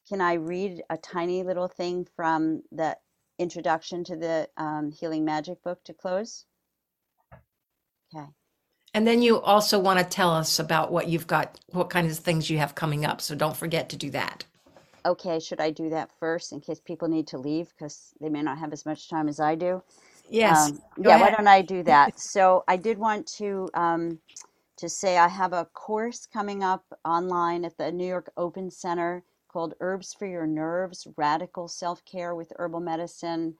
can I read a tiny little thing from the introduction to the um, Healing Magic book to close? Okay. And then you also want to tell us about what you've got, what kinds of things you have coming up. So don't forget to do that. Okay, should I do that first in case people need to leave because they may not have as much time as I do? Yes. Um, yeah, why don't I do that? So I did want to um, to say I have a course coming up online at the New York Open Center called Herbs for Your Nerves: Radical Self Care with Herbal Medicine.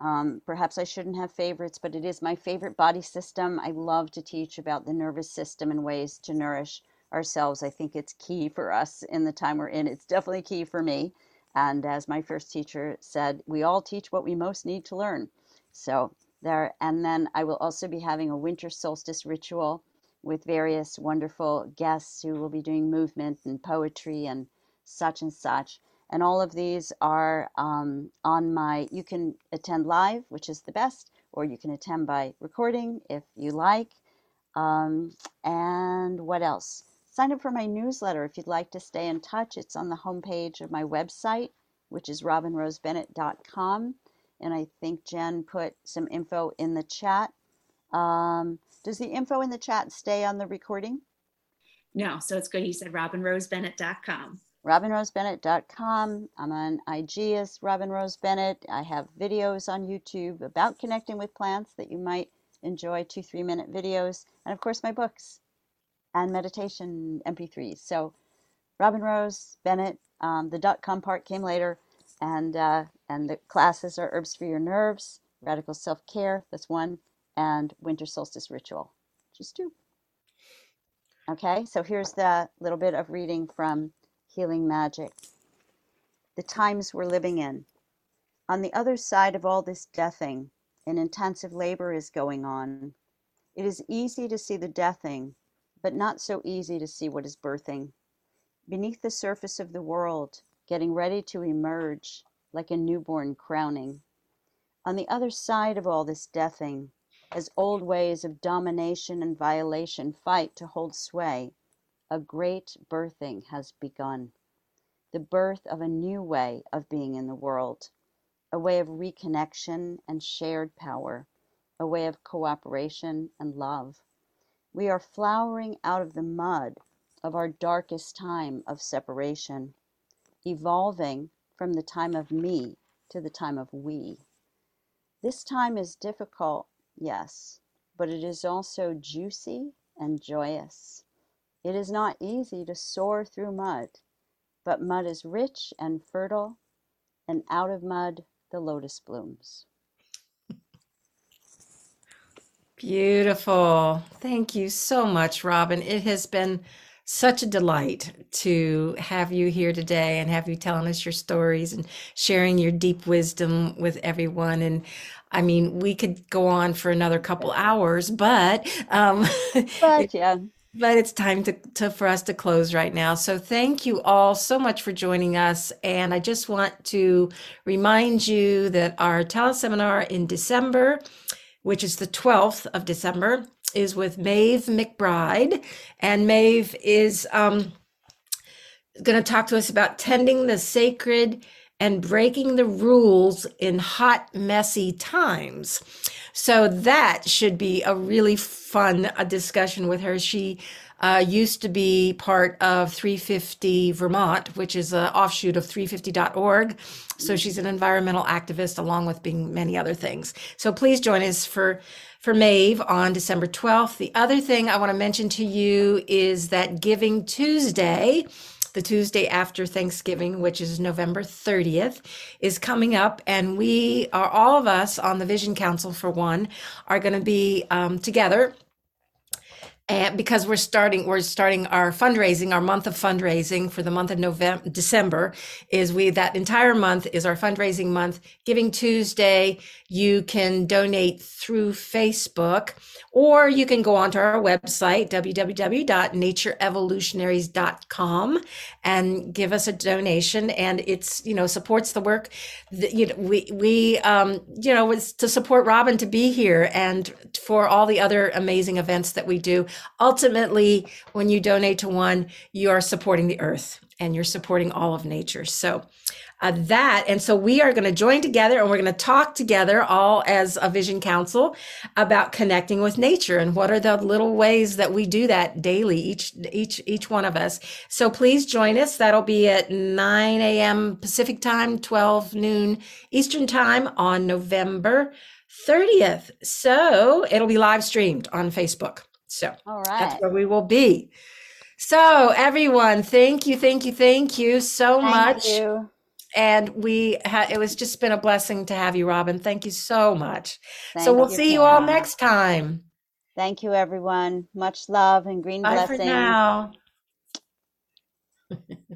Um, perhaps I shouldn't have favorites, but it is my favorite body system. I love to teach about the nervous system and ways to nourish ourselves. I think it's key for us in the time we're in. It's definitely key for me. And as my first teacher said, we all teach what we most need to learn. So there, and then I will also be having a winter solstice ritual with various wonderful guests who will be doing movement and poetry and such and such. And all of these are um, on my, you can attend live, which is the best, or you can attend by recording if you like. Um, and what else? Sign up for my newsletter if you'd like to stay in touch. It's on the homepage of my website, which is robinrosebennett.com. And I think Jen put some info in the chat. Um, does the info in the chat stay on the recording? No, so it's good. You said robinrosebennett.com. robinrosebennett.com. I'm on IG as Robin Rose Bennett. I have videos on YouTube about connecting with plants that you might enjoy, two, three minute videos. And of course, my books and meditation MP3s. So, Robin Rose Bennett Um, the dot com part came later, and uh, and the classes are herbs for your nerves, radical self care. That's one, and winter solstice ritual, just two. Okay, so here's the little bit of reading from Healing Magic. The times we're living in. On the other side of all this deathing, an intensive labor is going on. It is easy to see the deathing, but not so easy to see what is birthing. Beneath the surface of the world, getting ready to emerge like a newborn crowning. On the other side of all this deathing, as old ways of domination and violation fight to hold sway, a great birthing has begun. The birth of a new way of being in the world a way of reconnection and shared power, a way of cooperation and love. We are flowering out of the mud of our darkest time of separation, evolving from the time of me to the time of we. This time is difficult, yes, but it is also juicy and joyous. It is not easy to soar through mud, but mud is rich and fertile, and out of mud the lotus blooms. Beautiful. Thank you so much, Robin. It has been such a delight to have you here today and have you telling us your stories and sharing your deep wisdom with everyone. And I mean, we could go on for another couple hours, but um, But yeah, but it's time to, to for us to close right now. So thank you all so much for joining us. And I just want to remind you that our teleseminar in December, which is the 12th of December, is with Maeve McBride. And Maeve is um, going to talk to us about tending the sacred and breaking the rules in hot, messy times. So that should be a really fun uh, discussion with her. She uh, used to be part of 350 Vermont, which is an offshoot of 350.org. So she's an environmental activist along with being many other things. So please join us for for Maeve on December 12th. The other thing I want to mention to you is that Giving Tuesday the Tuesday after Thanksgiving, which is November 30th, is coming up. And we are all of us on the Vision Council, for one, are going to be um, together and because we're starting we're starting our fundraising our month of fundraising for the month of november december is we that entire month is our fundraising month giving tuesday. You can donate through facebook or you can go onto our website www.natureevolutionaries.com and give us a donation. And it's you know supports the work that you know we we um you know it's to support robin to be here and for all the other amazing events that we do. Ultimately when you donate to one you are supporting the earth and you're supporting all of nature. So uh, that. And so we are going to join together and we're going to talk together all as a vision council about connecting with nature and what are the little ways that we do that daily, each, each, each one of us. So please join us. That'll be at 9 a.m. Pacific time, 12 noon Eastern time on November 30th. So it'll be live streamed on Facebook. So all that's where we will be. So everyone, thank you, thank you, thank you so Thank much you. And we had it was just been a blessing to have you robin. Thank you so much. So we'll you, see you all next time. Thank you, everyone. Much love and green bye for now